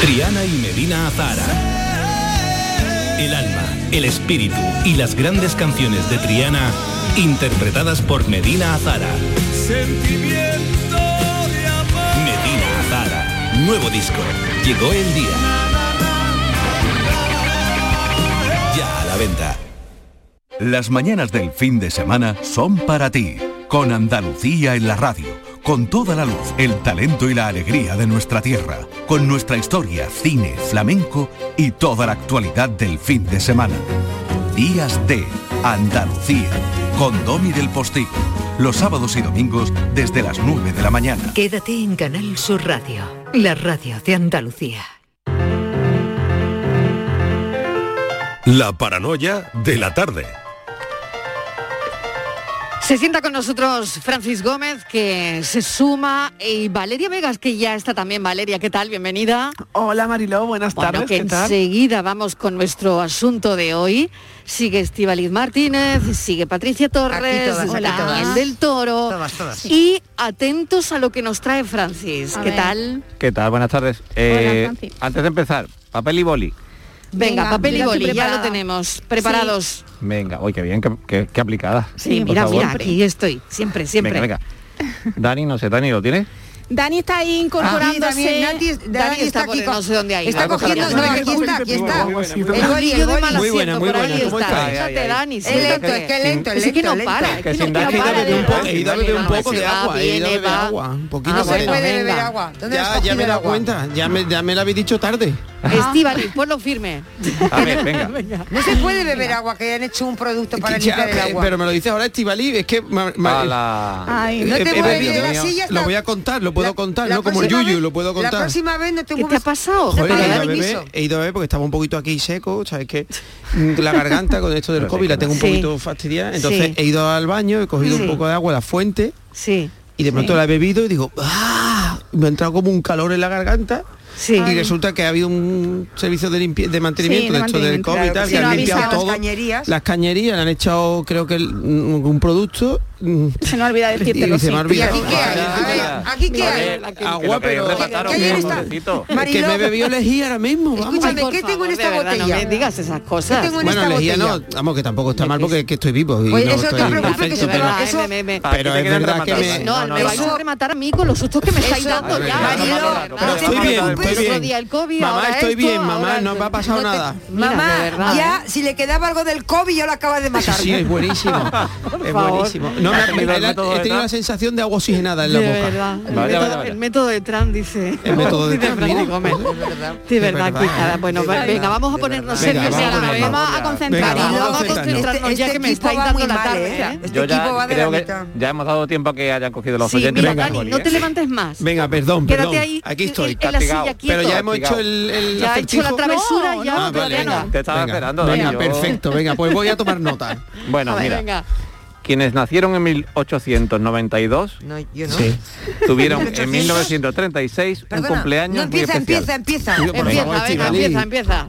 Triana y Medina Azara. El alma, el espíritu y las grandes canciones de Triana interpretadas por Medina Azara. Sentimiento de amor. Medina Azara. Nuevo disco. Llegó el día. Ya a la venta. Las mañanas del fin de semana son para ti, con Andalucía en la radio, con toda la luz, el talento y la alegría de nuestra tierra, con nuestra historia, cine, flamenco y toda la actualidad del fin de semana. Días de Andalucía, con Domi del Postigo, los sábados y domingos desde las 9 de la mañana. Quédate en Canal Sur Radio, la radio de Andalucía. La paranoia de la tarde. Se sienta con nosotros Francis Gómez, que se suma, y Valeria Vegas, que ya está también. Valeria, ¿qué tal? Bienvenida. Hola Mariló, buenas Bueno, tardes. que ¿qué tal? enseguida vamos con nuestro asunto de hoy. Sigue Estivaliz Martínez, sigue Patricia Torres, todas, aquí Daniel todas. del Toro. Todas, todas. Y atentos a lo que nos trae Francis. A ¿Qué ver. tal? ¿Qué tal? Buenas tardes. Eh, antes de empezar, papel y boli. Venga, Venga, papel y boli, ya lo tenemos. Preparados. Venga, uy, qué bien, qué, qué- qué aplicada. Sí, Por mira, favor. mira, aquí estoy. Siempre, siempre. Venga, venga. Dani, no sé, Dani, ¿lo tienes? Dani está ahí incorporándose. Ah, sí, Dani- Dani Dani está por- no sé dónde ha ido. Está Ah, cogiendo, cogiendo- no, aquí está, aquí está. Muy buena. boli, el Yo de mal Muy asiento, buena, muy por ahí buena. ¿Cómo está. Fíjate, Ay, ay, Dani, Es lento, es que lento, Es que no lento, para, es Que sin Dani para bebe de un poco, de agua, viene, va. agua, un poquito Ah, No se bueno, puede beber venga. agua. ¿Dónde Ya, me he dado cuenta, ya me, ya me lo habéis dicho tarde. Estíbaliz, ponlo firme. A ver, venga. No se puede beber agua, que han hecho un producto para Ya, limpiar el agua. pero me lo dice ahora Estivali, es que ma- ma-. Ay, no he- te mueves bebido. de la silla. Lo voy a contar, lo puedo La- contar, la no como el Yuyu, vez- lo puedo La contar. próxima vez no te ¿Qué te ha mueves. pasado? Joder, he ido, a beber, permiso. he ido a beber porque estaba un poquito aquí seco, sabes que mm, la garganta con esto del Pero COVID la tengo un Sí. poquito fastidiada, entonces Sí. he ido al baño, he cogido Sí. un poco de agua de la fuente Sí, y de pronto la he bebido y digo, ¡ah! Me ha entrado como un calor en la garganta sí. y resulta que ha habido un servicio de, de mantenimiento Sí, de de esto del mantenimiento, COVID y claro, tal, que que han limpiado avisan las todo. cañerías. Las cañerías le han echado creo que el- un, un producto. mm, Se me olvida y decírtelo, se me ha sí. ¿Y olvidado. aquí qué hay? A ver. ¿aquí qué hay? que Agua, que pero- que Mariló, me he bebido lejía ahora mismo, vamos. Escúchame, ¿qué tengo en esta botella? No me digas esas cosas. ¿Qué tengo en Bueno, esta lejía no, vamos, que tampoco está mal porque es que estoy vivo. y Oye, no eso te preocupes, que eso- pero- eso- eh, me- me- ¿Para Pero qué te es verdad que me- No, me vais a rematar a mí con los sustos que me estáis dando ya. Pero estoy bien. Estoy El otro bien. día el COVID, Mamá, ahora estoy esto, bien, mamá, no me ha pasado No te- nada. Mira, Mamá, verdad, ya, ¿eh? si le quedaba algo del COVID, ya lo acabas de matar. Sí, es buenísimo. es favor. buenísimo. No, me, ¿Has tenido el me- método he tenido la sensación de agua oxigenada en la De boca. verdad. El, método, el de Trump dice. El método de Dice Trump. De verdad. ¿eh? Bueno, verdad, venga, vamos a ponernos serios vamos, a concentrarnos. Vamos a vamos a concentrarnos Este- ya este que me equipo estáis dando la tarde. ¿eh? ¿eh? Este Yo equipo ya creo que ya hemos dado tiempo a que hayan cogido los oyentes. no ¿eh? te levantes más. Venga, perdón, Quédate ahí Aquí estoy. en la silla Castigado. Quieto. Pero ya hemos hecho el, el Ya ha hecho la travesura, No, ya no, Ah, no, vale, todavía venga. no. Te estaba Venga, esperando, Venga, yo- perfecto. Venga, pues voy a tomar nota. Bueno, ver, mira, venga. quienes nacieron en 1892 No, yo no. Sí. tuvieron en 1800. 1936 un Perdona, cumpleaños no muy empieza, especial. empieza, empieza. Favor, Empieza, venga, empieza, empieza.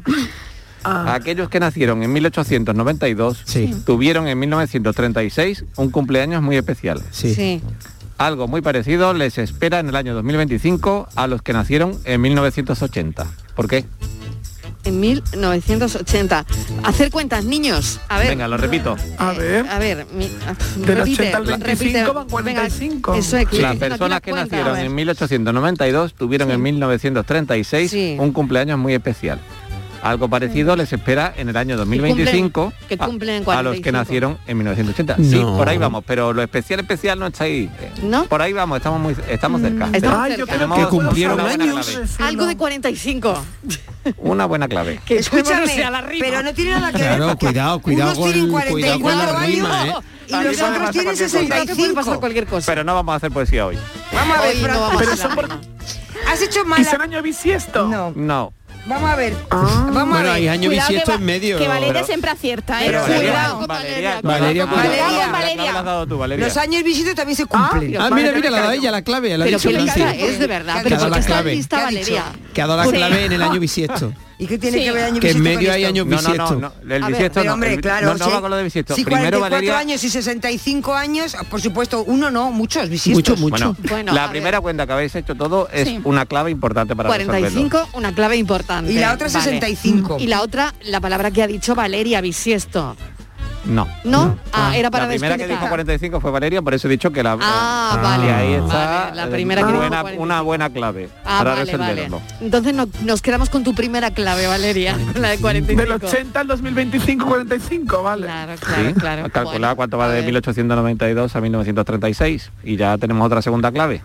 Aquellos que nacieron en 1892 Sí. tuvieron en 1936 un cumpleaños muy especial. Sí. Sí. Algo muy parecido les espera en el año 2025 a los que nacieron en 1980. ¿Por qué? En 1980. Hacer cuentas, niños. A ver. Venga, lo repito. A ver. A ver, mi, ah, Del repite, 80 al 25 van Venga, 45. eso es que Las personas que nacieron en 1892 tuvieron en 1936 Sí. un cumpleaños muy especial. Algo parecido les espera en el año 2025 que a- cumplen a, los 45. que nacieron en 1980. Sí, No. por ahí vamos, pero lo especial especial no está ahí. ¿No? Por ahí vamos, estamos muy estamos cerca. Estamos Ay, cerca. yo creo que cumplieron años. clave. Algo de 45. Una buena clave. Que Escúchame, sea la rima. pero no tiene nada que ver. Claro, cuidado, cuidado unos con, tienen el- cuidado con 44 la años rima, ¿eh? y Aquí los otros tienen cualquier cosa. Creo que puede pasar 65. cualquier cosa. Pero no vamos a hacer poesía hoy. Vamos a ver, Hoy no vamos a Pero la por-. Has hecho mal. ¿Es el año bisiesto? No, No. Vamos a ver. Ah. Vamos bueno, a hay ver. año Cuidado que bisiesto va- en medio. Que Valeria Pero- siempre acierta, ¿eh? Pero Cuidado Valeria, con Valeria, Valeria. Valeria, dado tú. Los años visitos también se cumplen. Ah, mira, mira, la da ella, la clave. La Pero lista Francis. es de verdad. Que ha Pero. Que ha dado la clave en el año bisiesto. ¿Y qué tiene Sí. que ver año Que en bisiesto medio con hay esto? años No, no, no, bisiesto. no, el ver, bisiesto no, hombre, el- claro, no, no si- va con lo de bisiesto. Si Primero 44 Valeria, años y 65 años, por supuesto, uno no, muchos bisiestos. Mucho, mucho. bueno, Bueno, la ver. primera cuenta que habéis hecho todo es Sí. una clave importante para resolverlo. 45, una clave importante. Y la otra Vale. 65. Y la otra, la palabra que ha dicho Valeria, bisiesto. No. ¿No? Ah, era para la primera que dijo 45 fue Valeria, por eso he dicho que la Ah, y vale. ahí está Vale, la primera que buena- 45. una buena clave Ah, para vale, vale. resolverlo. Entonces no- nos quedamos con tu primera clave, Valeria, con la de 45. Del 80 al 2025, 45, vale. Claro, Sí, claro, claro. calcular Bueno, cuánto va de ver. 1892 a 1936 y ya tenemos otra segunda clave.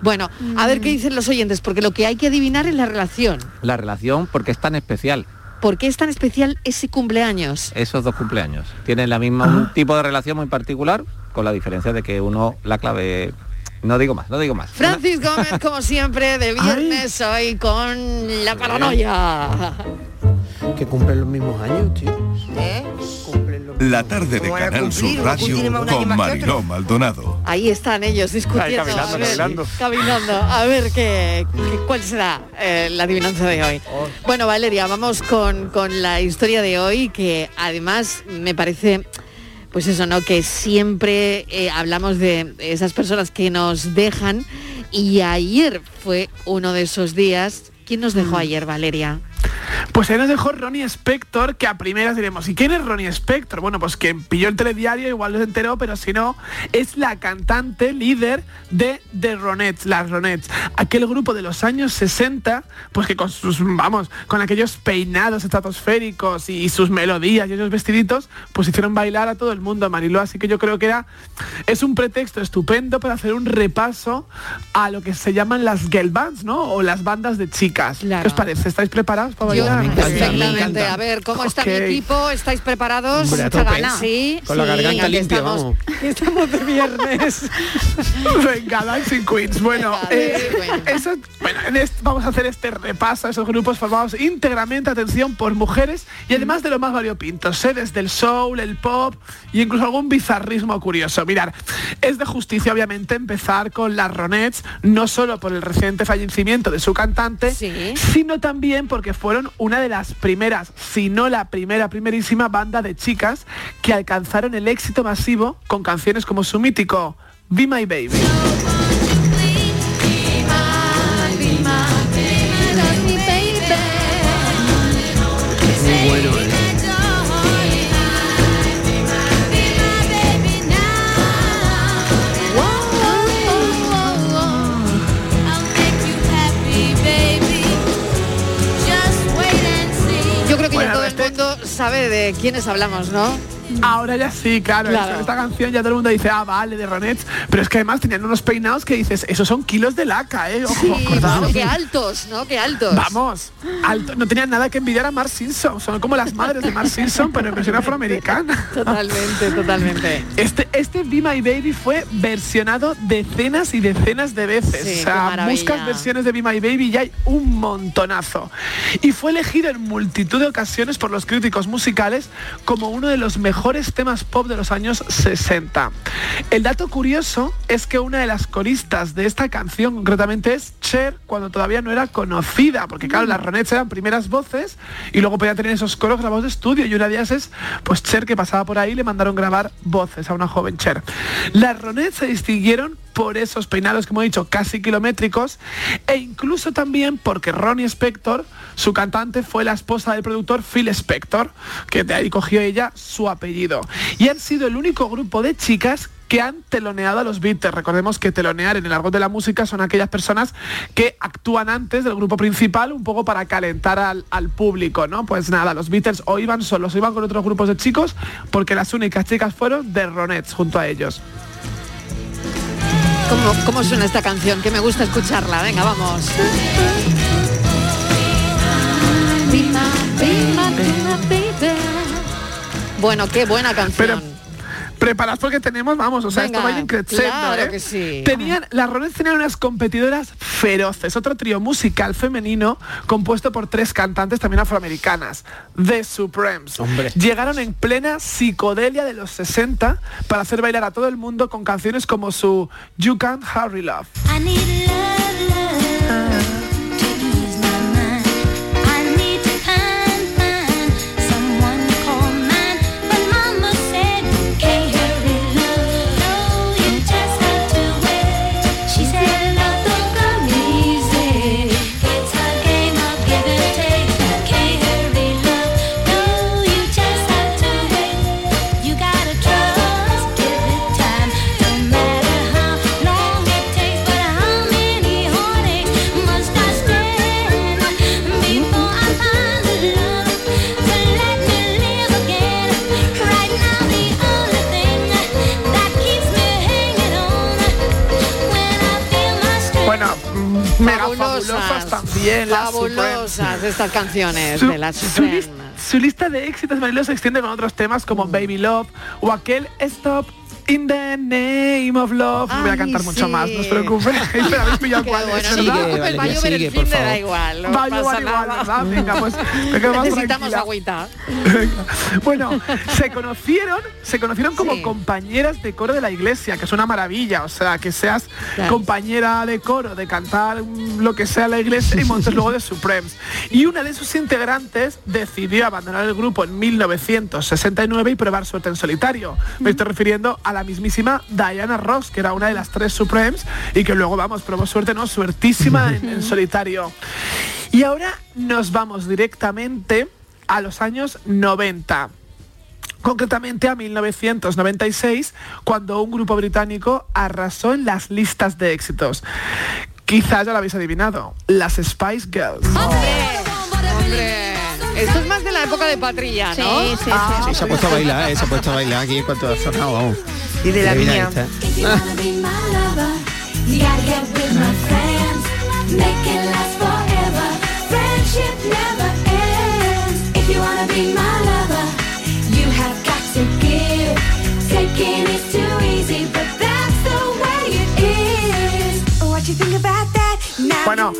Bueno, a ver qué dicen los oyentes, porque lo que hay que adivinar es la relación. La relación, porque es tan especial, ¿Por qué es tan especial ese cumpleaños? esos dos cumpleaños. Tienen la misma, un tipo de relación muy particular, con la diferencia de que uno, la clave... No digo más, no digo más. Francis Gómez, como siempre, de viernes hoy con la paranoia. Que cumplen los mismos años, tío. ¿Eh? La tarde de ¿Cómo van a Canal? Sur Radio con Mariló. Maldonado. Ahí están ellos discutiendo. Ahí caminando, a ver, caminando. caminando. A ver qué, qué- cuál será eh, la adivinanza de hoy. Bueno, Valeria, vamos con, con la historia de hoy, que además me parece, pues eso, ¿no? Que siempre eh, hablamos de esas personas que nos dejan. Y ayer fue uno de esos días. ¿Quién nos dejó ayer, Valeria? Pues ahí nos dejó Ronnie Spector, que a primeras diremos, ¿y quién es Ronnie Spector? Bueno, pues quien pilló el telediario igual se enteró, pero si no, es la cantante líder de The Ronettes, las Ronettes, aquel grupo de los años 60, pues que con sus, vamos, con aquellos peinados estratosféricos y sus melodías y esos vestiditos, pues hicieron bailar a todo el mundo, Mariló, así que yo creo que era, es un pretexto estupendo para hacer un repaso a lo que se llaman las girl bands, ¿no? O las bandas de chicas. Claro. ¿Qué os parece? ¿Estáis preparados para Yo, bailar? me encanta, me perfectamente. A ver, ¿cómo está mi equipo? ¿Estáis preparados? Hombre, a Mucha tope. gana. Sí, Con la garganta limpia, estamos, vamos. estamos de viernes. Venga, Dancing Queens. Bueno, Venga, eh, eso- bueno, en este- vamos a hacer este repaso a esos grupos formados íntegramente, atención, por mujeres y además de lo más variopintos, ¿eh? desde el soul, el pop y incluso algún bizarrismo curioso. Mirar, es de justicia obviamente empezar con las Ronettes, no solo por el reciente fallecimiento de su cantante, Sí. sino también porque fueron una de las primeras, si no la primera, primerísima banda de chicas que alcanzaron el éxito masivo con canciones como su mítico Be My Baby. Muy bueno, ¿eh? Sabe de quiénes hablamos, ¿no? Ahora ya sí, claro, esta canción ya todo el mundo dice, ah, vale, de Ronettes, pero es que además tenían unos peinados que dices, esos son kilos de laca, eh, ojo, Sí, acordaos. bueno, qué altos, ¿no? Qué altos. Vamos, alto, no tenían nada que envidiar a Mark Simpson, son como las madres de Mark Simpson, pero en versión afroamericana. Totalmente, totalmente. Este, este Be My Baby fue versionado decenas y decenas de veces. Sí, o sea, buscas versiones de Be My Baby y hay un montonazo. Y fue elegido en multitud de ocasiones por los críticos musicales como uno de los mejores temas pop de los años 60. El dato curioso es que una de las coristas de esta canción concretamente es Cher cuando todavía no era conocida, porque claro, las Ronettes eran primeras voces y luego podía tener esos coros grabados de estudio y una de ellas es pues Cher que pasaba por ahí le mandaron grabar voces a una joven Cher. Las Ronettes se distinguieron por esos peinados, como he dicho, casi kilométricos e incluso también porque Ronnie Spector, su cantante, fue la esposa del productor Phil Spector, que de ahí cogió ella su apellido. Y han sido el único grupo de chicas que han teloneado a los Beatles. Recordemos que telonear en el argot de la música son aquellas personas que actúan antes del grupo principal un poco para calentar al, público, ¿no? Pues nada, los Beatles o iban solos o iban con otros grupos de chicos porque las únicas chicas fueron The Ronettes junto a ellos. ¿Cómo, ¿Cómo suena esta canción? Que me gusta escucharla. Venga, vamos. Bueno, qué buena canción. Preparados porque tenemos, vamos, o sea, Venga, esto va increciendo, claro ¿eh? que sí. Tenían, las Ronettes tenían unas competidoras feroces, otro trío musical femenino compuesto por tres cantantes también afroamericanas, The Supremes. Hombre. Llegaron en plena psicodelia de los 60 para hacer bailar a todo el mundo con canciones como su You Can't Hurry Love. fabulosas, estas canciones de las su lista de éxitos Mariló se extiende con otros temas como Baby Love o aquel Stop in the Name of Love. no voy a Ay, cantar mucho más, no os preocupéis. Pero habéis pillado cuál bueno, es, va a llover el fin de da igual, no Va a llover igual. Venga, pues más Necesitamos tranquila. agüita. bueno, se conocieron, se conocieron como Sí. compañeras de coro de la iglesia, que es una maravilla, o sea, que seas Claro. compañera de coro, de cantar mm, lo que sea en la iglesia y montes luego de Supremes. Y una de sus integrantes decidió abandonar el grupo en 1969 y probar suerte en solitario. Me estoy refiriendo a la mismísima Diana Ross, que era una de las tres Supremes y que luego, vamos, probó suerte, ¿no? Suertísima en, en solitario. Y ahora nos vamos directamente a los años 90 concretamente a 1996, cuando un grupo británico arrasó en las listas de éxitos. Quizás ya lo habéis adivinado, las Spice Girls. Hombre, esto es más de la época de Patrilla, ¿no? Sí, sí, Ah, Sí, se ha puesto a bailar, eh, se ha puesto a bailar aquí en cuanto ha sonado. vamos. Y de la mía. Bueno,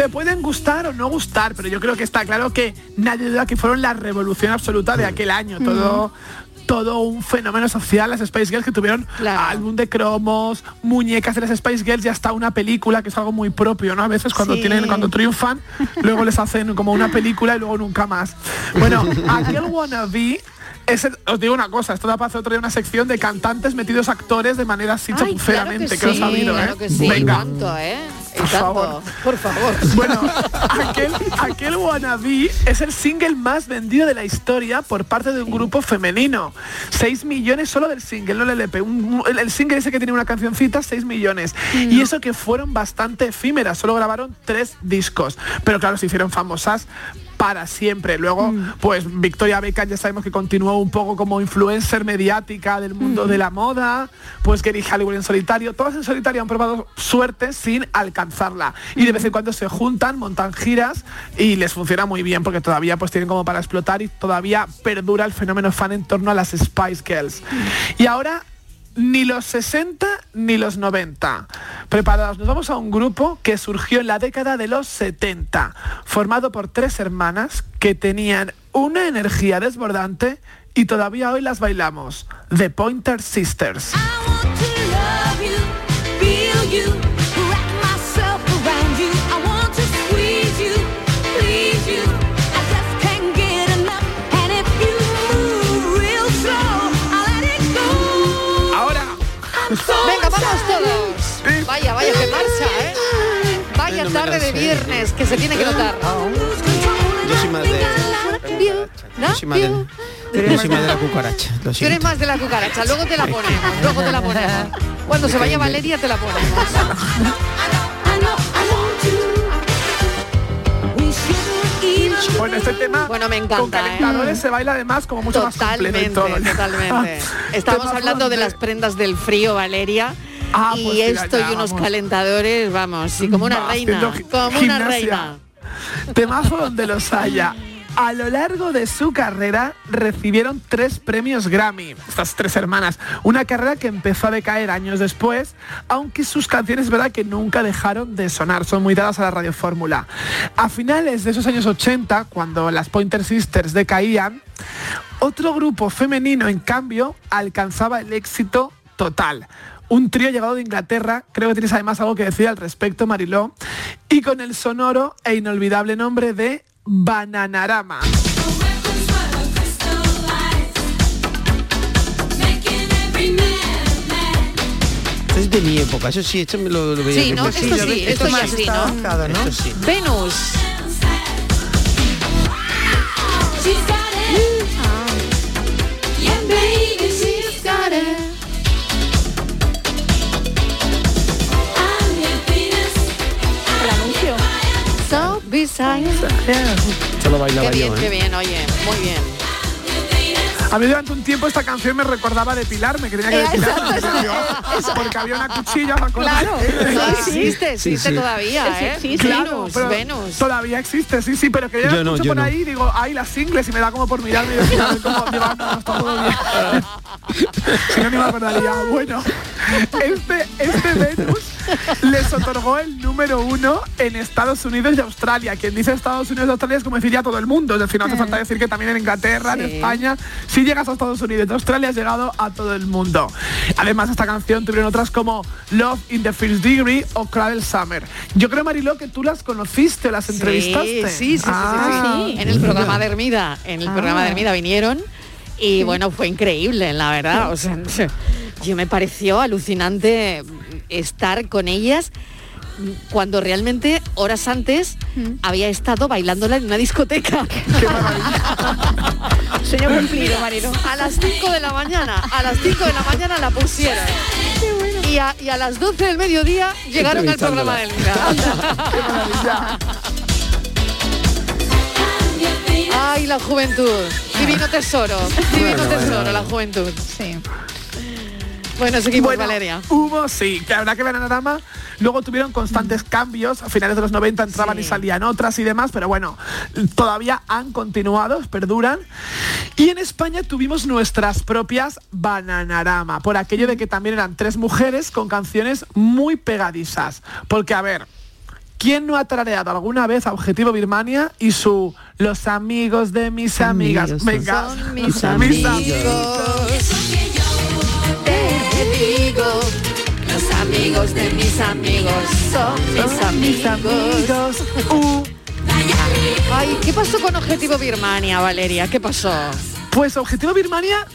te pueden gustar o no gustar, pero yo creo que está claro que nadie duda que fueron la revolución absoluta de aquel año. Todo todo un fenómeno social las Spice Girls que tuvieron Claro. álbum de cromos, muñecas de las Spice Girls y hasta una película que es algo muy propio, ¿no? A veces cuando Sí. tienen cuando triunfan, luego les hacen como una película y luego nunca más. Bueno, aquel wannabe os digo una cosa, esto da para hacer otro día una sección de cantantes metidos actores de manera así Ay, claro que lo he sabido, ¿eh? claro que sí, Venga. tanto, ¿eh? Por favor. Por favor. Bueno, aquel, aquel wannabe es el single más vendido de la historia por parte de un grupo femenino. 6 millones solo del single, no el LP. Un- el, el single ese que tiene una cancioncita, 6 millones. Y eso que fueron bastante efímeras, solo grabaron tres discos. Pero claro, se hicieron famosas para siempre. Luego, pues Victoria Beckham ya sabemos que continuó un poco como influencer mediática del mundo de la moda, pues Gary Halliwell en solitario, todas en solitario han probado suerte sin alcanzarla. Y de vez en cuando se juntan, montan giras y les funciona muy bien porque todavía pues tienen como para explotar y todavía perdura el fenómeno fan en torno a las Spice Girls. Y ahora ni los 60 ni los 90. Preparados, nos vamos a un grupo que surgió en la década de los 70, formado por tres hermanas que tenían una energía desbordante y todavía hoy las bailamos. The Pointer Sisters. Venga, vamos todos. Vaya, vaya, que marcha, ¿eh? Vaya tarde de viernes, que se tiene que notar. Yo soy más de, yo soy más de, yo soy más de la cucaracha. Lo Tú eres más de la cucaracha, luego te la ponemos, luego te la ponemos. Cuando se vaya Valeria te la ponemos. bueno, este tema Bueno, me encanta, con calentadores ¿eh? se baila además como mucho más completo y Totalmente, todo. totalmente. Estamos hablando de las prendas del frío, Valeria. Ah, y pues esto ya, y unos vamos. calentadores, vamos, sí, como una Va, reina, como una reina. Temazo donde los haya. A lo largo de su carrera recibieron tres premios Grammy, estas tres hermanas. Una carrera que empezó a decaer años después, aunque sus canciones es verdad que nunca dejaron de sonar, son muy dadas a la radiofórmula. A finales de esos años 80, cuando las Pointer Sisters decaían, otro grupo femenino, en cambio, alcanzaba el éxito total. Un trío llegado de Inglaterra, creo que tienes además algo que decir al respecto, Mariló, y con el sonoro e inolvidable nombre de Bananarama. Esto es de mi época, eso sí, esto me lo, lo veía. Sí, ¿no? Esto sí, esto ya más sí, está ¿no? avanzado, ¿no? Esto sí. Venus. Esto lo bailaba Qué bien, yo, qué ¿eh? bien, oye, muy bien. A mí durante un tiempo esta canción me recordaba de Pilar, me creía que de Pilar. Porque había una cuchilla, ¿me acuerdas? Claro, existe, existe todavía, ¿eh? Claro, Venus, pero Venus. Todavía existe, sí, sí, pero que yo, Yo no, escucho yo por no. ahí y digo, ay, las singles, y me da como por mirarme y decir, cómo llevamos todo bien. si no, ni me acordaría. Bueno, este, este Venus les otorgó el número uno en Estados Unidos y Australia. Quien dice Estados Unidos y Australia es como decir ya todo el mundo. Es decir, no hace falta decir que también en Inglaterra, en. España. Si llegas a Estados Unidos y Australia, has llegado a todo el mundo. Además, esta canción tuvieron otras como Love in the First Degree o Cradle Summer. Yo creo, Mariló, que tú las conociste o las entrevistaste. Sí, sí, sí, sí, Ah. sí, sí. En el programa de Hermida, en el programa de Hermida vinieron y bueno, fue increíble, la verdad. O sea, yo me pareció alucinante estar con ellas cuando realmente horas antes había estado bailándola en una discoteca. Sueño cumplido, Marilo. A las 5 de la mañana, a las 5 de la mañana la pusieron. Y a, y a las 12 del mediodía llegaron al programa de Hermida. Ay, la juventud. Divino tesoro. Divino tesoro, la juventud. Sí. Bueno, seguimos, Bueno, Valeria. Hubo, sí, que la verdad que Bananarama luego tuvieron constantes cambios, a finales de los 90 entraban y salían otras y demás, pero bueno, todavía han continuado, perduran. Y en España tuvimos nuestras propias Bananarama, por aquello de que también eran tres mujeres con canciones muy pegadizas. Porque, a ver, ¿Quién no ha tarareado alguna vez a Objetivo Birmania y su Los amigos de mis amigas? Venga, son mis amigos. Te digo, los amigos de mis amigos son mis amigos. Uh, Ay, ¿qué pasó con Objetivo Birmania, Valeria? ¿Qué pasó? Pues Objetivo Birmania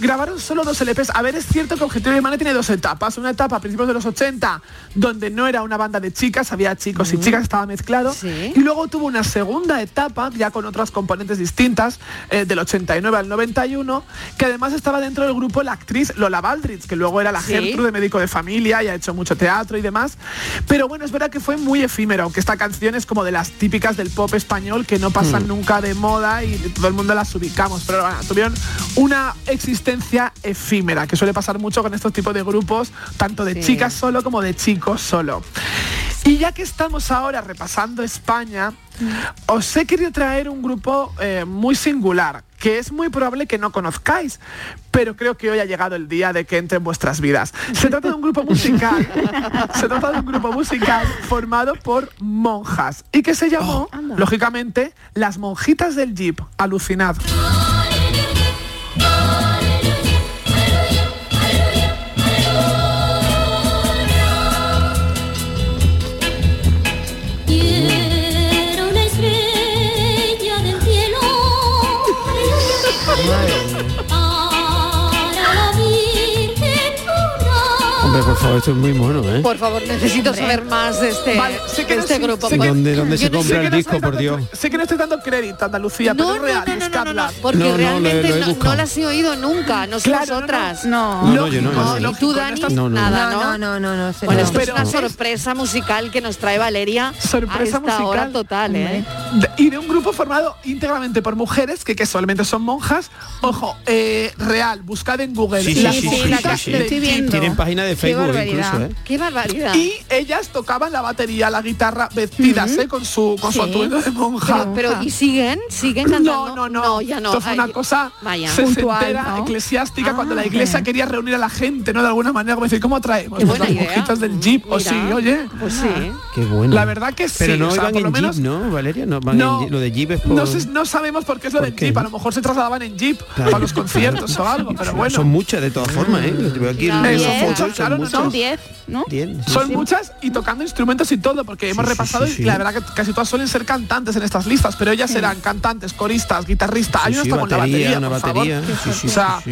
grabaron solo dos LPs. A ver, es cierto que Objetivo Birmania tiene dos etapas. Una etapa a principios de los 80, donde no era una banda de chicas, había chicos y chicas, estaba mezclado. Sí. Y luego tuvo una segunda etapa, ya con otras componentes distintas, eh, del 89 al 91, que además estaba dentro del grupo la actriz Lola Baldrich, que luego era la Sí. Gertrude médico de familia y ha hecho mucho teatro y demás. Pero bueno, es verdad que fue muy efímero, aunque esta canción es como de las típicas del pop español que no pasan nunca de moda y todo el mundo las ubicamos. Pero bueno, tuvieron una existencia efímera, que suele pasar mucho con estos tipos de grupos, tanto de Sí. chicas solo como de chicos solo. Y ya que estamos ahora repasando España, os he querido traer un grupo eh, muy singular, que es muy probable que no conozcáis, pero creo que hoy ha llegado el día de que entre en vuestras vidas. Se trata de un grupo musical, se trata de un grupo musical formado por monjas y que se llamó, lógicamente, las monjitas del Jeep. Alucinad. Por favor, esto es muy mono, ¿eh? Por favor, necesito saber más de este, Vale, sé que de no este sé- grupo. sé ¿Y que- dónde, dónde yo se no compra el no disco, por Dios? Sé que no estoy dando crédito, Andalucía, No, pero es no, real, no, no, no, no, buscadlas. porque realmente no, las he oído nunca, no sé Claro, las no, no. otras. No. No, no, yo no, No, no, y no. tú, Dani, No, no, no. nada, no, ¿no? no, no, no, sé Bueno, esto es una sorpresa musical que nos trae Valeria Sorpresa a esta musical. hora total, ¿eh? Y de un grupo formado íntegramente por mujeres que, que solamente son monjas. Ojo, eh, real, buscad en Google. Sí, sí, sí, sí, sí, sí. Tienen página de Facebook barbaridad. incluso, ¿eh? Qué barbaridad. Y ellas tocaban la batería, la guitarra, vestidas ¿eh? con su con su atuendo de monja. pero, pero, ¿y siguen? ¿Siguen cantando? No, no, no. ya no. Esto fue una Ay, cosa Vaya. sesentera, Puntual, ¿no? eclesiástica, Ah, cuando la iglesia quería reunir a la gente, ¿no? De alguna manera, como decir, ¿cómo traemos? Qué Pues buena las idea. monjitas del Jeep, o sí, oye. Pues sí. Qué bueno. La verdad que sí. Pero no o sea, iban por en menos Jeep, ¿no, Valeria? No, van No, en Jeep. Lo de Jeep es por... no, sé- no sabemos por qué es lo ¿Por del? Jeep. A lo mejor se trasladaban en Jeep Claro. para los conciertos o algo, pero bueno. Son muchas de todas formas, ¿eh? Aquí en Claro, no, muchas. Son 10, ¿no? Diez, sí, Son sí. muchas y tocando instrumentos y todo, porque hemos sí, repasado sí, sí. y la verdad que casi todas suelen ser cantantes en estas listas, pero ellas serán cantantes, coristas, guitarristas. Hay una sí, hasta con la batería, una por favor. batería, sí, sí, o sea,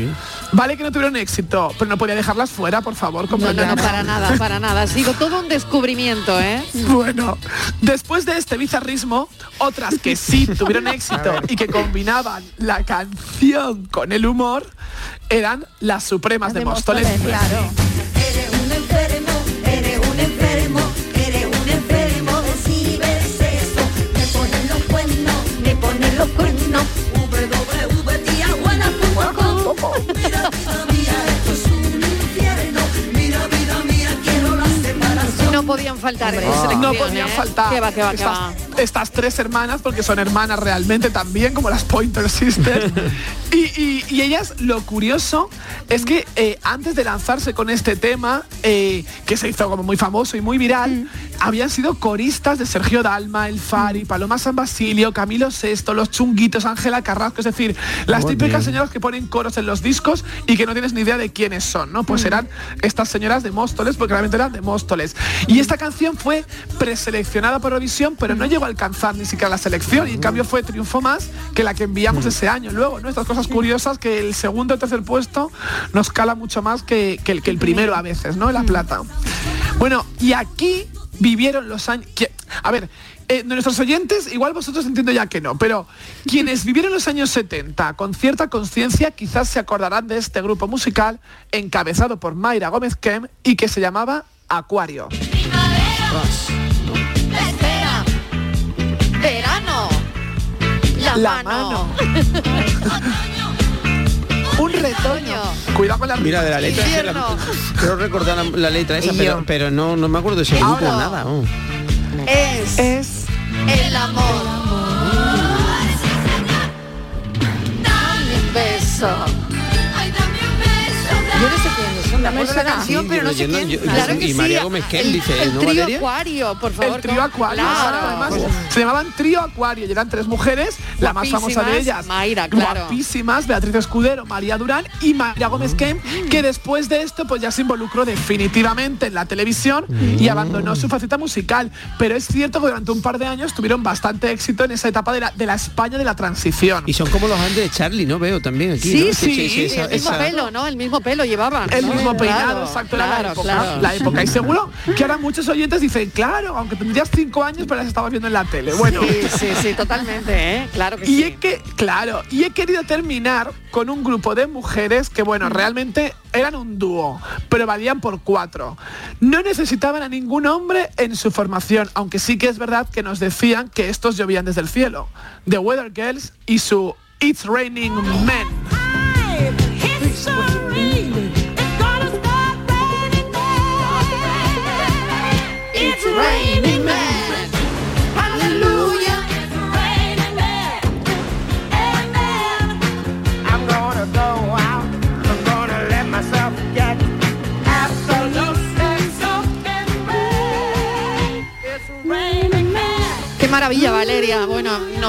vale que no tuvieron éxito, pero no podía dejarlas fuera, por favor. No, no, no, para nada, para nada. Ha sido todo un descubrimiento, ¿eh? Bueno, después de este bizarrismo, otras que sí tuvieron éxito y que combinaban la canción con el humor eran las Supremas de Móstoles. Claro. no. www.tiajuana.com www.tiajuana.com faltar en no podían ¿eh? faltar va, va, estas, va. estas tres hermanas, porque son hermanas realmente también, como las Pointer Sisters. y, y- y ellas, lo curioso es que eh, antes de lanzarse con este tema, eh, que se hizo como muy famoso y muy viral, Mm. habían sido coristas de Sergio Dalma, El Fari, Paloma San Basilio, Camilo VI, Los Chunguitos, Ángela Carrasco, es decir, las típicas señoras que ponen coros en los discos y que no tienes ni idea de quiénes son, ¿no? Pues eran estas señoras de Móstoles, porque realmente eran de Móstoles. Y esta canción fue preseleccionada por Eurovisión, pero no llegó a alcanzar ni siquiera la selección, y en cambio fue triunfo más que la que enviamos ese año. Luego, ¿no? Estas cosas curiosas que el segundo o tercer puesto nos cala mucho más que, que el, que el primero a veces, ¿no? La plata. Bueno, y aquí vivieron los años... que- A ver, eh, nuestros oyentes, igual vosotros entiendo ya que no, pero quienes vivieron los años 70 con cierta conciencia quizás se acordarán de este grupo musical encabezado por Mayra Gómez Kem y que se llamaba Acuario. Espera. Verano. La, La mano. Un retoño. Cuidado con la Mira, de la letra. esa, la- Invierno. quiero recordar la, la letra esa, Y pero, yo. pero no, no me acuerdo de ese grupo, Ahora. nada. oh. Es, Es el amor. Dame un beso. Yo no sé son, me acuerdo la canción, Sí, pero no sé quién. yo- Claro y que María sí. Gómez Kem el, dice, el ¿no, trío? Acuario, por favor. el trío. Acuario, Claro. además se llamaban trío Acuario y eran tres mujeres, la más famosa de ellas, Mayra, claro. guapísimas, Beatriz Escudero, María Durán y María Gómez Kem, que después de esto pues ya se involucró definitivamente en la televisión y abandonó su faceta musical, pero es cierto que durante un par de años tuvieron bastante éxito en esa etapa de la, de la España de la transición. Y son como los antes de Charlie, ¿no? Veo también aquí. Sí, ¿no? sí, Sí, esa- el mismo esa- pelo, ¿no? El mismo pelo llevaban. El ¿no? mismo peinado, Claro, exacto, era la época, claro. la época. Y seguro que ahora muchos oyentes dicen, claro, aunque tendrías cinco años, pero las estabas viendo en la tele. Bueno, Sí, sí, sí, totalmente, ¿eh? Claro que Y sí. he que, claro, y he querido terminar con un grupo de mujeres que, bueno, realmente eran un dúo, pero valían por cuatro. No necesitaban a ningún hombre en su formación, aunque sí que es verdad que nos decían que estos llovían desde el cielo. The Weather Girls y su It's Raining Men.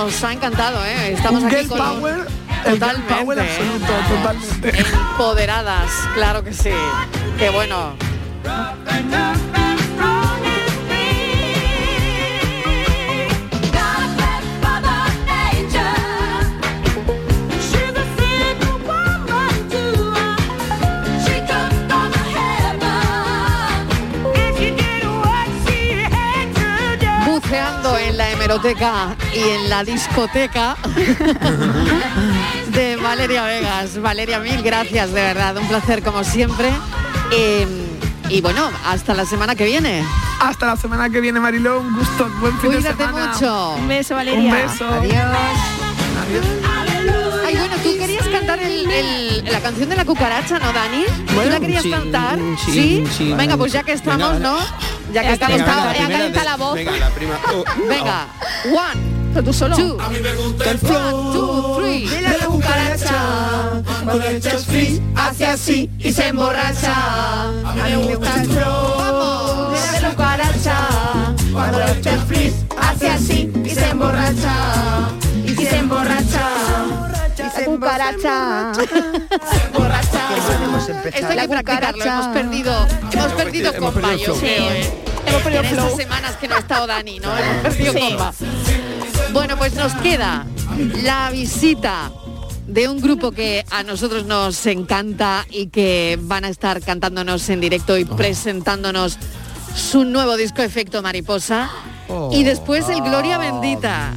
Nos ha encantado, ¿eh? Estamos Un aquí con power, el power ¿eh? absoluto, totalmente. empoderadas, claro que sí. Qué bueno. Hemeroteca y en la discoteca de Valeria Vegas. Valeria, mil gracias, de verdad. Un placer como siempre. Eh, y bueno, hasta la semana que viene. Hasta la semana que viene, Mariló. Un gusto. Buen fin de Cuídate semana. mucho. Un beso, Un Valeria. beso. Ay, bueno, tú querías cantar el- el- la canción de la cucaracha, ¿no, Dani? ¿Tú la querías sí, cantar? sí, sí. Venga, pues ya que estamos, Venga, ¿no? Ya que Estamos estamos, calienta la voz. Venga, la prima. oh, Venga, one, Pero tú solo. two, one, two, three. De la cucaracha, cuando le echas frizz, hace así y se emborracha. A mí me gusta el flow de la cucaracha, cuando le echas frizz, hace así y se emborracha. Y se emborracha. Y se Cucaracha. emborracha. Esto hay que practicarlo, hemos perdido, hemos perdido perdido yo creo, ¿eh? Hemos perdido en estas semanas que no ha estado Dani, ¿no? Hemos perdido Sí. compa. Bueno, pues nos queda la visita de un grupo que a nosotros nos encanta y que van a estar cantándonos en directo Oh. y presentándonos su nuevo disco Efecto Mariposa. Oh. Y después el Gloria Bendita.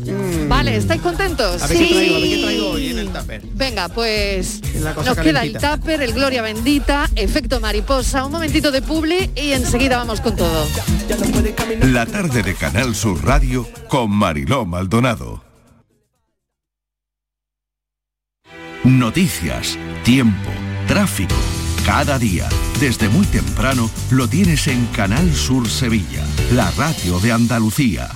Vale, ¿estáis contentos? A ver qué traigo, a ver qué traigo hoy en el tupper. Venga, pues nos queda el tupper, el Gloria Bendita, efecto mariposa, un momentito de publi y enseguida vamos con todo. La tarde de Canal Sur Radio con Mariló Maldonado. Noticias, tiempo, tráfico. Cada día, desde muy temprano, lo tienes en Canal Sur Sevilla, la radio de Andalucía.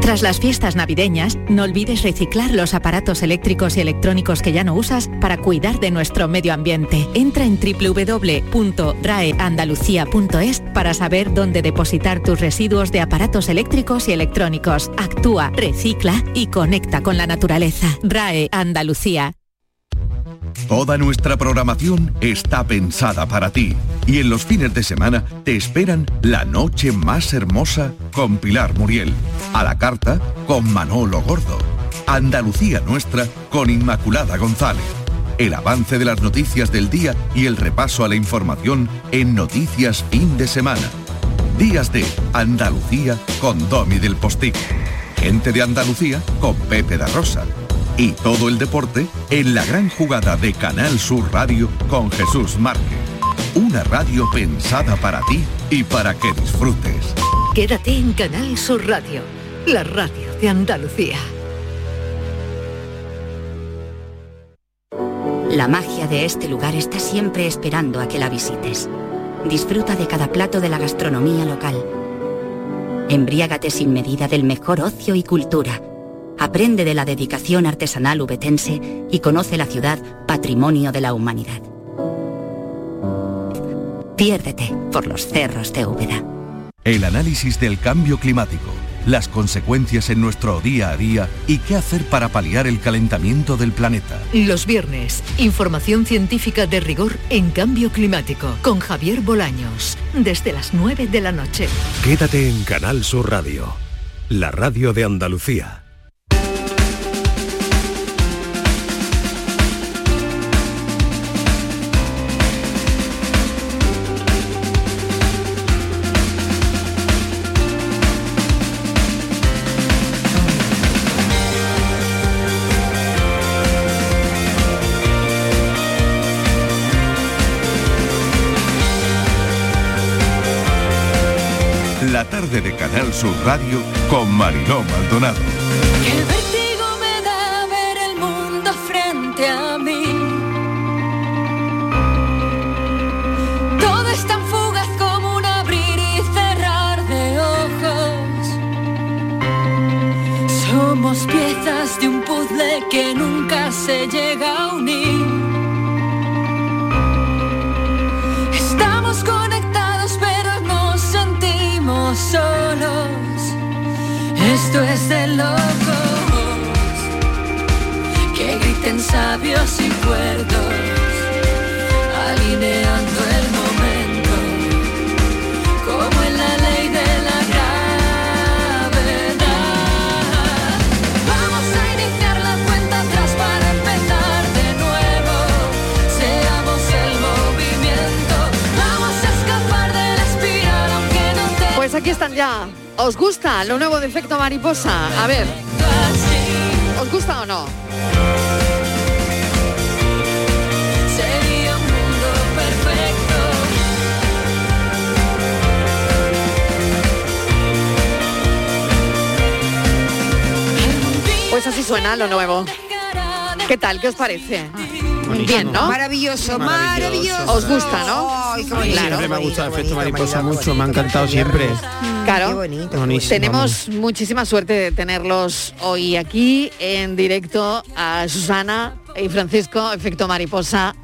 Tras las fiestas navideñas, no olvides reciclar los aparatos eléctricos y electrónicos que ya no usas para cuidar de nuestro medio ambiente. Entra en www.raeandalucía.es para saber dónde depositar tus residuos de aparatos eléctricos y electrónicos. Actúa, recicla y conecta con la naturaleza. RAE Andalucía. Toda nuestra programación está pensada para ti. Y en los fines de semana te esperan La Noche Más Hermosa con Pilar Muriel, A la Carta con Manolo Gordo, Andalucía Nuestra con Inmaculada González, el avance de las noticias del día y el repaso a la información en Noticias Fin de Semana. Días de Andalucía con Domi del Postigo. Gente de Andalucía con Pepe da Rosa. Y todo el deporte en la gran jugada de Canal Sur Radio con Jesús Márquez. Una radio pensada para ti y para que disfrutes. Quédate en Canal Sur Radio, la radio de Andalucía. La magia de este lugar está siempre esperando a que la visites. Disfruta de cada plato de la gastronomía local. Embriágate sin medida del mejor ocio y cultura. Aprende de la dedicación artesanal ubetense y conoce la ciudad patrimonio de la humanidad. Piérdete por los cerros de Úbeda. El análisis del cambio climático, las consecuencias en nuestro día a día y qué hacer para paliar el calentamiento del planeta. Los viernes, información científica de rigor en cambio climático con Javier Bolaños, desde las 9 de la noche. Quédate en Canal Sur Radio, la radio de Andalucía. Sur Radio con Mariló Maldonado. Esto es de locos que griten sabios y cuerdos, alineando el momento, como en la ley de la gravedad. Vamos a iniciar la cuenta atrás para empezar de nuevo. Seamos el movimiento, vamos a escapar de la espiral aunque no te Pues aquí están ya. ¿Os gusta lo nuevo de efecto mariposa? A ver. ¿Os gusta o no? Pues así suena lo nuevo. ¿Qué tal? ¿Qué os parece? Bien, ¿no? Maravilloso, maravilloso. ¿Os gusta, no? Ay, qué bonito, Siempre me ha gustado el efecto mariposa bonito, mucho, me ha encantado siempre. Claro. Qué bonito. Tenemos muchísima suerte de tenerlos hoy aquí en directo a Susana y Francisco, efecto mariposa.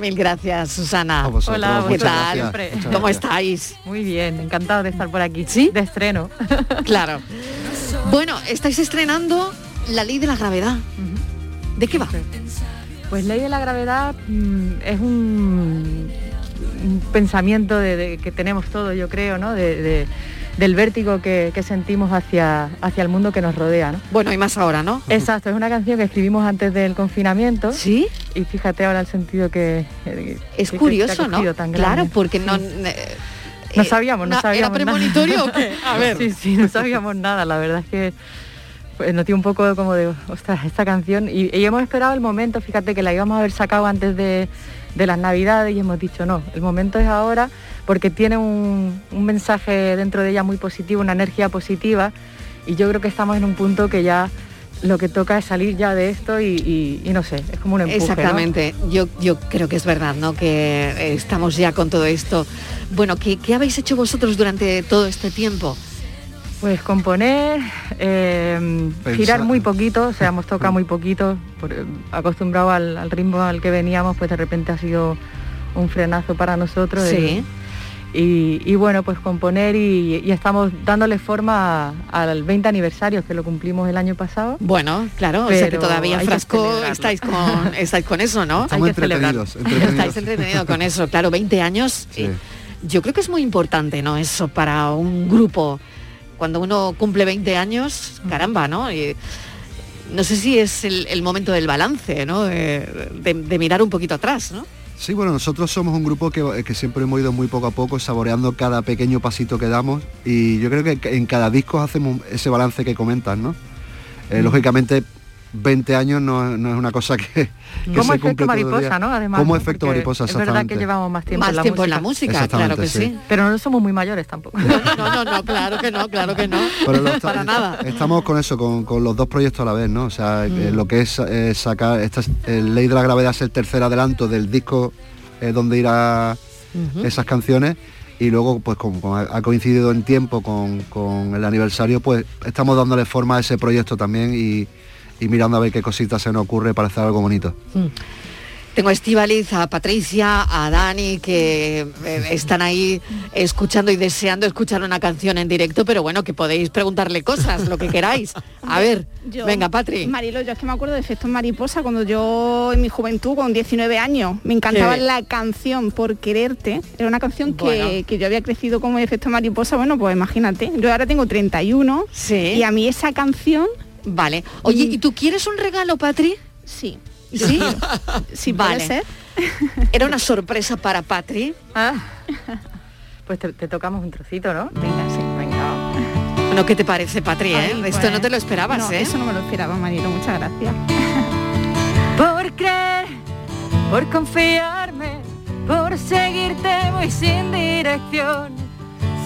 Mil gracias, Susana. Hola, ¿qué tal? gracias. ¿Cómo estáis? Muy bien, encantado de estar por aquí. ¿Sí? De estreno. Claro. Bueno, estáis estrenando La Ley de la Gravedad. ¿De qué va? Pues Ley de la Gravedad mm, es un, un pensamiento de, de- que tenemos todos, yo creo, ¿no? De- de- del vértigo que, que sentimos hacia, hacia el mundo que nos rodea, ¿no? Bueno, y más ahora, ¿no? Exacto, es una canción que escribimos antes del confinamiento. ¿Sí? Y fíjate ahora el sentido que... que- Es que- curioso, ¿no? tan Claro, porque no... Sí. eh, No eh, sabíamos, no na- sabíamos. ¿Era nada. premonitorio o qué? A ver. Sí, sí, no sabíamos nada. La verdad es que pues, noté un poco como de, ostras, esta canción. Y, hemos esperado el momento, fíjate que la íbamos a haber sacado antes de, de las navidades y hemos dicho, no, el momento es ahora porque tiene un, un mensaje dentro de ella muy positivo, una energía positiva. Y yo creo que estamos en un punto que ya lo que toca es salir ya de esto y, no sé, es como un empuje. Exactamente, yo, yo creo que es verdad, ¿no? Que estamos ya con todo esto. Bueno, ¿qué, qué habéis hecho vosotros durante todo este tiempo? Pues componer, eh, girar muy poquito, o sea, hemos tocado muy poquito, por- eh, acostumbrado al, al ritmo al que veníamos, pues de repente ha sido un frenazo para nosotros. Sí. eh, y, y bueno, pues componer y, y estamos dándole forma a- al 20 aniversario, que lo cumplimos el año pasado. Bueno, claro, o sea que todavía que Frasco estáis con, estáis con eso, ¿no? Estamos Hay que entretenidos, entretenidos. Estáis entretenidos con eso, claro, 20 años. Yo creo que es muy importante, ¿no? Eso para un grupo. Cuando uno cumple 20 años, caramba, ¿no? Y no sé si es el, el momento del balance, ¿no? De, de- de mirar un poquito atrás, ¿no? Sí, bueno, nosotros somos un grupo que, que siempre hemos ido muy poco a poco, saboreando cada pequeño pasito que damos y yo creo que en cada disco hacemos ese balance que comentas, ¿no? Eh, Mm. Lógicamente, 20 años no, no es una cosa que, que Como se efecto cumple mariposa. ¿no? Además, Como efecto mariposa, Es verdad que llevamos más tiempo, Más en, la tiempo en música. la música, claro que sí. sí. Pero no somos muy mayores tampoco. No, no, no, claro que no, claro que no. Pero lo- Para nada. Estamos con eso, con, con los dos proyectos a la vez, ¿no? O sea, Mm. eh, lo que es eh, sacar, esta es- el Ley de la Gravedad es el tercer adelanto del disco eh, donde irá esas canciones y luego pues como, ha coincidido en tiempo con, con el aniversario, pues estamos dándole forma a ese proyecto también y, y mirando a ver qué cositas se nos ocurre para hacer algo bonito. Tengo a Estivaliz, a Patricia, a Dani, que eh, están ahí escuchando y deseando escuchar una canción en directo, pero bueno, que podéis preguntarle cosas, lo que queráis. A ver, Yo- venga, Patri. Marilo, yo es que me acuerdo de Efectos Mariposa cuando yo en mi juventud, con 19 años, me encantaba Qué- la canción Por Quererte. Era una canción que, Bueno. que yo había crecido como Efectos Mariposa. Bueno, pues imagínate, yo ahora tengo 31 y a mí esa canción... Vale. Oye, ¿y tú quieres un regalo, Patri? Sí. ¿Sí? Sí, vale. ser. Era una sorpresa para Patri. Pues te, te tocamos un trocito, ¿no? Venga, sí. Venga. Bueno, ¿qué te parece, Patri? eh? Esto pues, no te lo esperabas, no, ¿eh? Eso no me lo esperaba, Marilo, muchas gracias. Por creer, por confiarme, por seguirte muy sin dirección.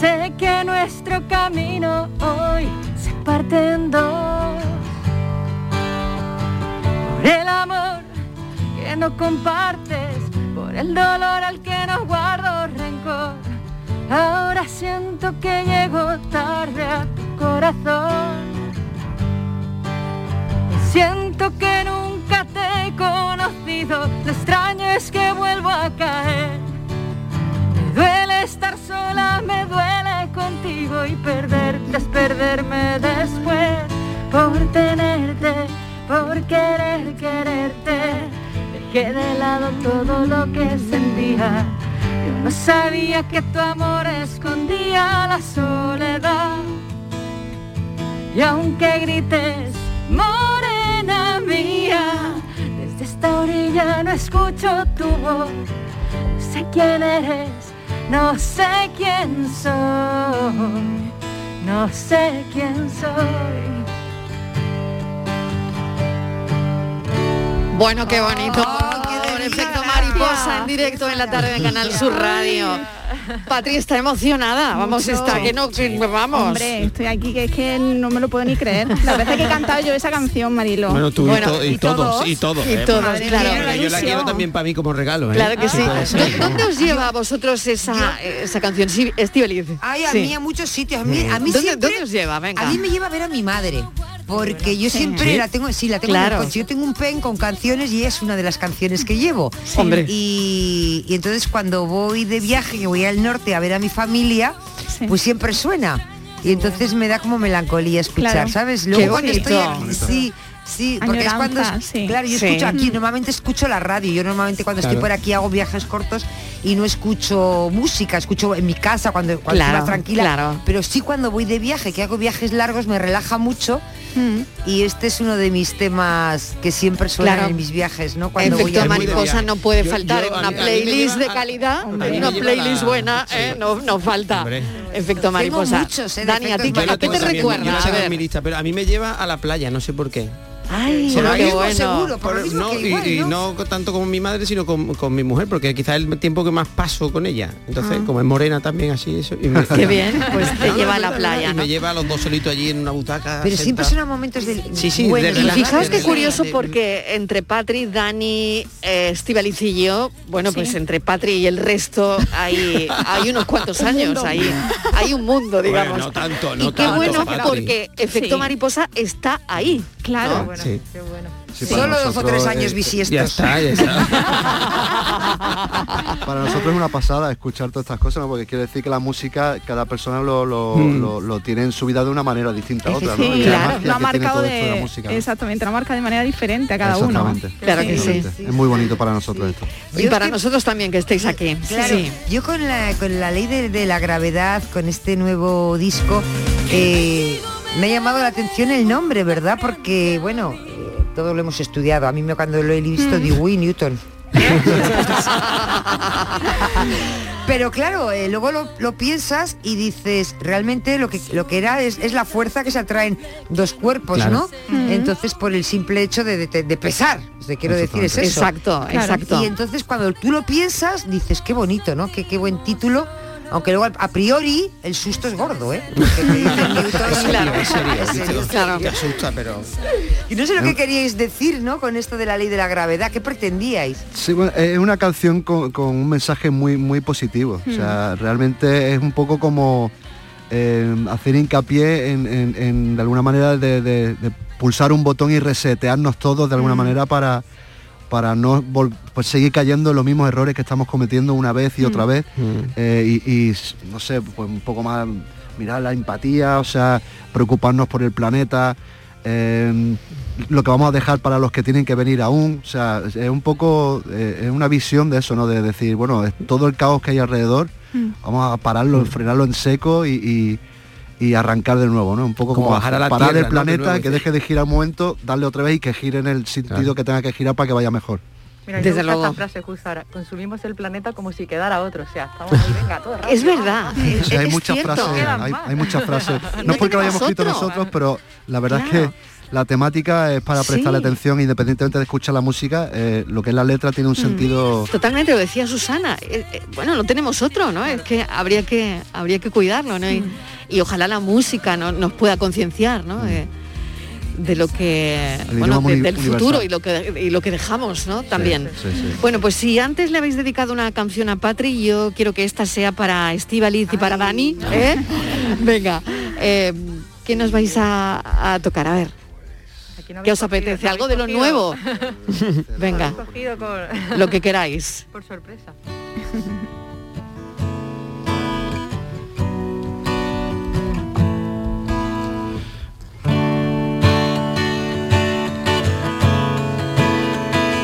Sé que nuestro camino hoy se parte en dos. Por el amor que no compartes, por el dolor al que no guardo rencor. Ahora siento que llego tarde a tu corazón. Siento que nunca te he conocido, lo extraño es que vuelvo a caer. Duele estar sola, me duele contigo y perderte es perderme después. Por tenerte, por querer quererte, dejé de lado todo lo que sentía. Yo no sabía que tu amor escondía la soledad. Y aunque grites, morena mía, desde esta orilla no escucho tu voz. No sé quién eres, no sé quién soy, no sé quién soy. Bueno, qué bonito. Por efecto mariposa en directo en la tarde de Canal Sur Radio. Patri está emocionada. Vamos, Mucho. está que no, que vamos. Hombre, estoy aquí que es que no me lo puedo ni creer. La verdad que he cantado yo esa canción, Marilo. Bueno, tú y Bueno, to- y, todos, y todos. Y ¿eh? todos, Madre claro. Yo la quiero también para mí como regalo. ¿eh? Claro que sí. ¿Dónde os lleva a vosotros esa, esa canción? Sí. Ay, a Sí. mí a muchos sitios. A mí, a mí ¿Dónde, siempre- dónde os lleva? Venga. A mí me lleva a ver a mi madre. Porque yo siempre ¿Sí? la tengo, sí, la tengo en el coche. Yo tengo un pen con canciones y es una de las canciones que llevo. Hombre. Y, y entonces cuando voy de viaje, que voy al norte a ver a mi familia, pues siempre suena. Y entonces me da como melancolía escuchar, Claro. ¿sabes? Qué Luego cuando estoy aquí, sí, sí, porque es cuando sí. claro, yo Sí. escucho aquí, normalmente escucho la radio. Yo normalmente cuando estoy por aquí hago viajes cortos y no escucho música, escucho en mi casa cuando, cuando estoy Claro, más tranquila. claro. Pero sí cuando voy de viaje, que hago viajes largos, me relaja mucho. Mm. Y este es uno de mis temas que siempre suenan Claro. en mis viajes, ¿no? Cuando voy Efecto a mariposa no puede Yo- faltar yo- en una mí- playlist lleva de calidad, una playlist la- buena, sí. eh, no, no falta. Hombre. Efecto mariposa. muchos, eh, Dani, ¿a ti a qué te recuerda? A tengo en ver. mi lista, pero a mí me lleva a la playa, no sé por qué. Ay, Por qué ahí, bueno. por- no, y, y no tanto como mi madre, sino con, con mi mujer, porque quizás es el tiempo que más paso con ella. Entonces, Ah. como es morena también así, eso. y me- Qué bien, pues te lleva a la playa, Y me lleva a los dos solitos allí en una butaca. Pero siempre son momentos del Sí, sí, buenos. de Y fijaos qué curioso de- porque entre Patri, Dani, eh, Estíbaliz y yo, bueno, pues entre Patri y el resto hay, hay unos cuantos años, hay, hay un mundo, digamos. Bueno, no tanto, no y qué tanto, bueno Patri. porque efecto Sí. mariposa está ahí. Claro. ¿no? Sí. Sí, para Solo dos o nosotros tres es- años bisiestos. Ya está, ya está. Para nosotros es una pasada escuchar todas estas cosas, ¿no? porque quiere decir que la música, cada persona lo, lo, Mm. lo- lo tiene en su vida de una manera distinta a otra, ¿no? Y claro, lo ha marcado de la de, música, ¿no? exactamente, lo marca de manera diferente a cada uno. Exactamente. Claro que sí. Exactamente. Es muy bonito para nosotros esto. Y para nosotros también que estéis aquí. Claro, Sí. yo con la, con la ley de, de la gravedad, con este nuevo disco, eh, me ha llamado la atención el nombre, ¿verdad? Porque, bueno, eh, todo lo hemos estudiado. A mí me, cuando lo he visto Mm. digo, uy, Newton. Pero claro, eh, luego lo, lo piensas y dices, realmente lo que, lo que era es, es la fuerza que se atraen dos cuerpos, Claro. ¿no? Ujú. Entonces, por el simple hecho de, de- de pesar, te quiero decir, es eso. Exacto, exacto. Y entonces cuando tú lo piensas, dices, qué bonito, ¿no? Qué, qué buen título. Aunque luego a priori el susto es gordo, ¿eh? Y no sé lo que queríais decir, ¿no? Con esto de la ley de la gravedad, ¿qué pretendíais? Sí, bueno, es una canción con, con un mensaje muy muy positivo. O sea, realmente es un poco como eh, hacer hincapié en, en- en, de alguna manera de, de- de pulsar un botón y resetearnos todos de alguna manera para para no pues seguir cayendo en los mismos errores que estamos cometiendo una vez y otra vez. Eh, y, y, no sé pues un poco más mirar la empatía o sea preocuparnos por el planeta eh, lo que vamos a dejar para los que tienen que venir aún. O sea es un poco eh, es una visión de eso no de decir bueno es todo el caos que hay alrededor vamos a pararlo frenarlo en seco y, y- y arrancar de nuevo, ¿no? Un poco Como como, bajar a la parar tierra, el planeta, nuevo, que sí. deje de girar un momento, darle otra vez y que gire en el sentido que tenga que girar para que vaya mejor. Mira, Desde luego. esta frase justo ahora. Consumimos el planeta como si quedara otro. O sea, estamos ahí, venga, todo Es verdad. O sea, hay es muchas cierto. frases, hay, hay muchas frases. No, es porque lo hayamos escrito otro. nosotros, pero la verdad Claro. es que la temática es para prestarle Sí. atención, independientemente de escuchar la música, eh, lo que es la letra tiene un Mm. sentido. Totalmente, lo decía Susana. Eh, eh, bueno, no tenemos otro, ¿no? Es que habría que habría que cuidarlo, ¿no? Y, y ojalá la música no- nos pueda concienciar, ¿no? Eh, de lo que El bueno, de- del futuro y lo que y lo que dejamos, ¿no? También. Sí, sí. Bueno, pues si antes le habéis dedicado una canción a Patri, yo quiero que esta sea para Estíbaliz y para Dani. ¿eh? Venga, eh, ¿qué nos vais a, a tocar? A ver. ¿Qué os apetece? ¿Algo de lo nuevo? Venga, con... lo que queráis. Por sorpresa.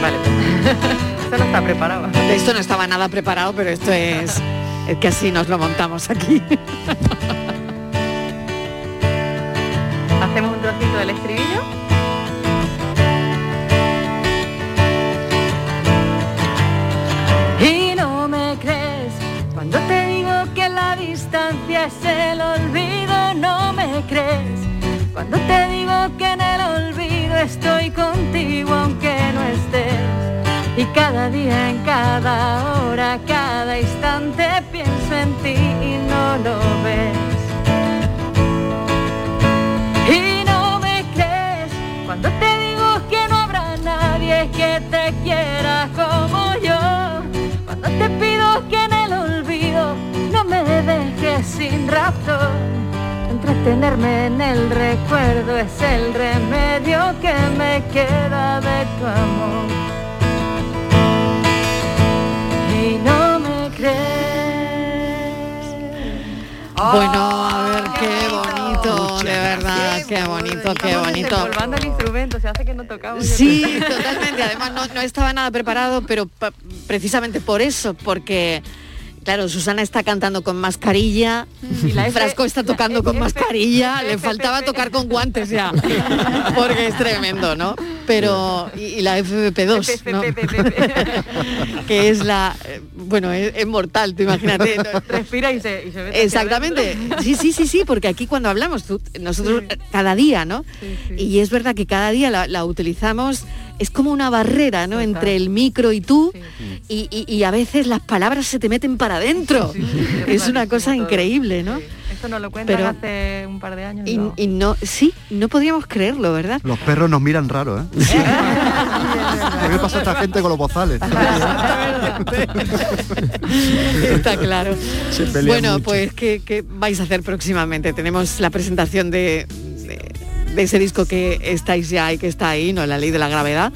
Vale. Esto no está preparado. Esto no estaba nada preparado, pero esto es, es que así nos lo montamos aquí. Hacemos un trocito del estribillo. Distancia es el olvido, no me crees cuando te digo que en el olvido estoy contigo aunque no estés. Y cada día, en cada hora, cada instante pienso en ti y no lo ves. Y no me crees cuando te digo que no habrá nadie que te quiera sin razón. Entretenerme en el recuerdo es el remedio que me queda de tu amor. Y no me crees. Bueno, a ver, qué bonito, de verdad, qué bonito, qué bonito. desempolvando el instrumento, se hace que no tocamos. Sí, totalmente. Además no, no estaba nada preparado, pero precisamente por eso, porque claro, Susana está cantando con mascarilla, Y la F- Frasco está tocando con F- mascarilla, le faltaba tocar con guantes ya, porque es tremendo, ¿no? pero y, y la FFP2, ¿no? que es la, eh, bueno, es, es mortal, tú imagínate. Respira y se, y se mete hacia Exactamente. Sí, sí, sí, sí, porque aquí cuando hablamos, tú- nosotros cada día, ¿no? Y es verdad que cada día la, la utilizamos, es como una barrera, ¿no? Entre el micro y tú, y, y- y a veces las palabras se te meten para adentro. es una cosa increíble, ¿no? Esto nos lo cuentan Pero- hace un par de años. Y, no. y no, sí, no podríamos creerlo, ¿verdad? Los perros nos miran raro, ¿eh? ¿Qué le pasa a esta gente con los bozales? Está claro. Bueno, mucho. pues ¿qué, qué vais a hacer próximamente? Tenemos la presentación de, de- de ese disco que estáis ya y que está ahí, ¿no? La ley de la gravedad.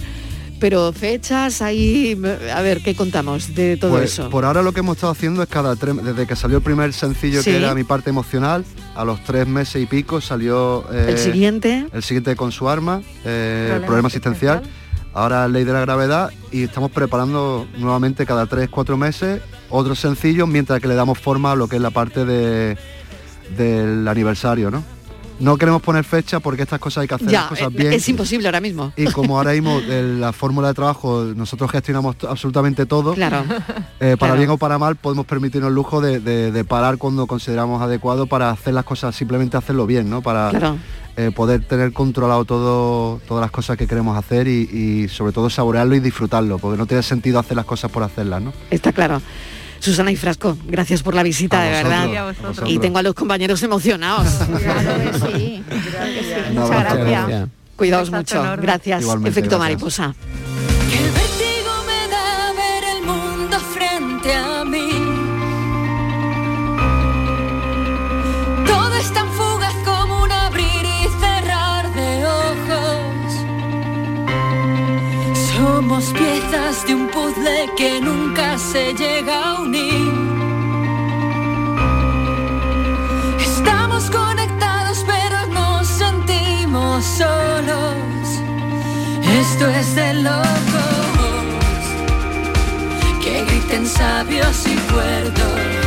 Pero fechas ahí, a ver, ¿qué contamos de todo Pues, eso? Por ahora lo que hemos estado haciendo es cada tres, desde que salió el primer sencillo Sí. que era mi parte emocional, a los tres meses y pico salió eh, El siguiente. el siguiente con su arma, eh, Problema problema asistencial. Ahora ley de la gravedad y estamos preparando nuevamente cada tres, cuatro meses otros sencillos mientras que le damos forma a lo que es la parte de, del aniversario, ¿no? No queremos poner fecha porque estas cosas hay que hacer las Ya, cosas eh, bien. es imposible ahora mismo. Y como ahora mismo eh, la fórmula de trabajo, nosotros gestionamos absolutamente todo, Claro. eh, para Claro. bien o para mal podemos permitirnos el lujo de, de- de parar cuando consideramos adecuado para hacer las cosas, simplemente hacerlo bien, ¿no? Para Claro. eh, poder tener controlado todo, todas las cosas que queremos hacer y, y sobre todo saborearlo y disfrutarlo, porque no tiene sentido hacer las cosas por hacerlas, ¿no? Está claro. Susana y Frasco, gracias por la visita, A de vosotros, verdad. a vosotros. Y tengo a los compañeros emocionados. sí, Un Muchas abrazo. gracias. Cuidaos mucho. enorme. Gracias. Igualmente, Efecto gracias. mariposa. De un puzzle que nunca se llega a unir. Estamos conectados pero nos sentimos solos. Esto es de locos que griten sabios y cuerdos,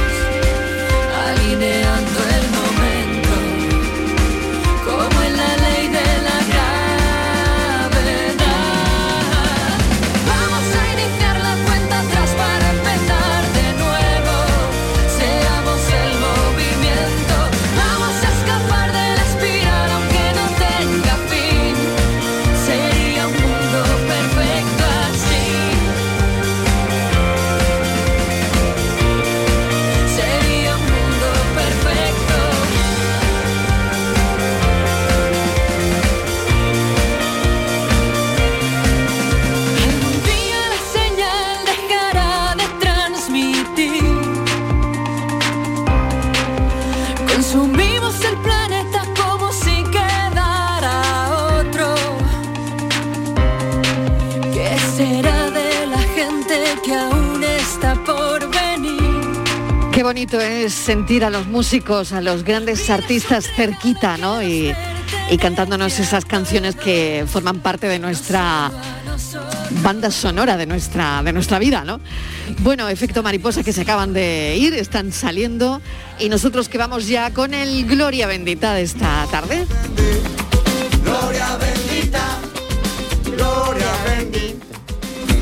a los músicos, a los grandes artistas cerquita, ¿no? Y, y cantándonos esas canciones que forman parte de nuestra banda sonora de nuestra de nuestra vida, ¿no? Bueno, efecto mariposa que se acaban de ir, están saliendo y nosotros que vamos ya con el Gloria bendita de esta tarde.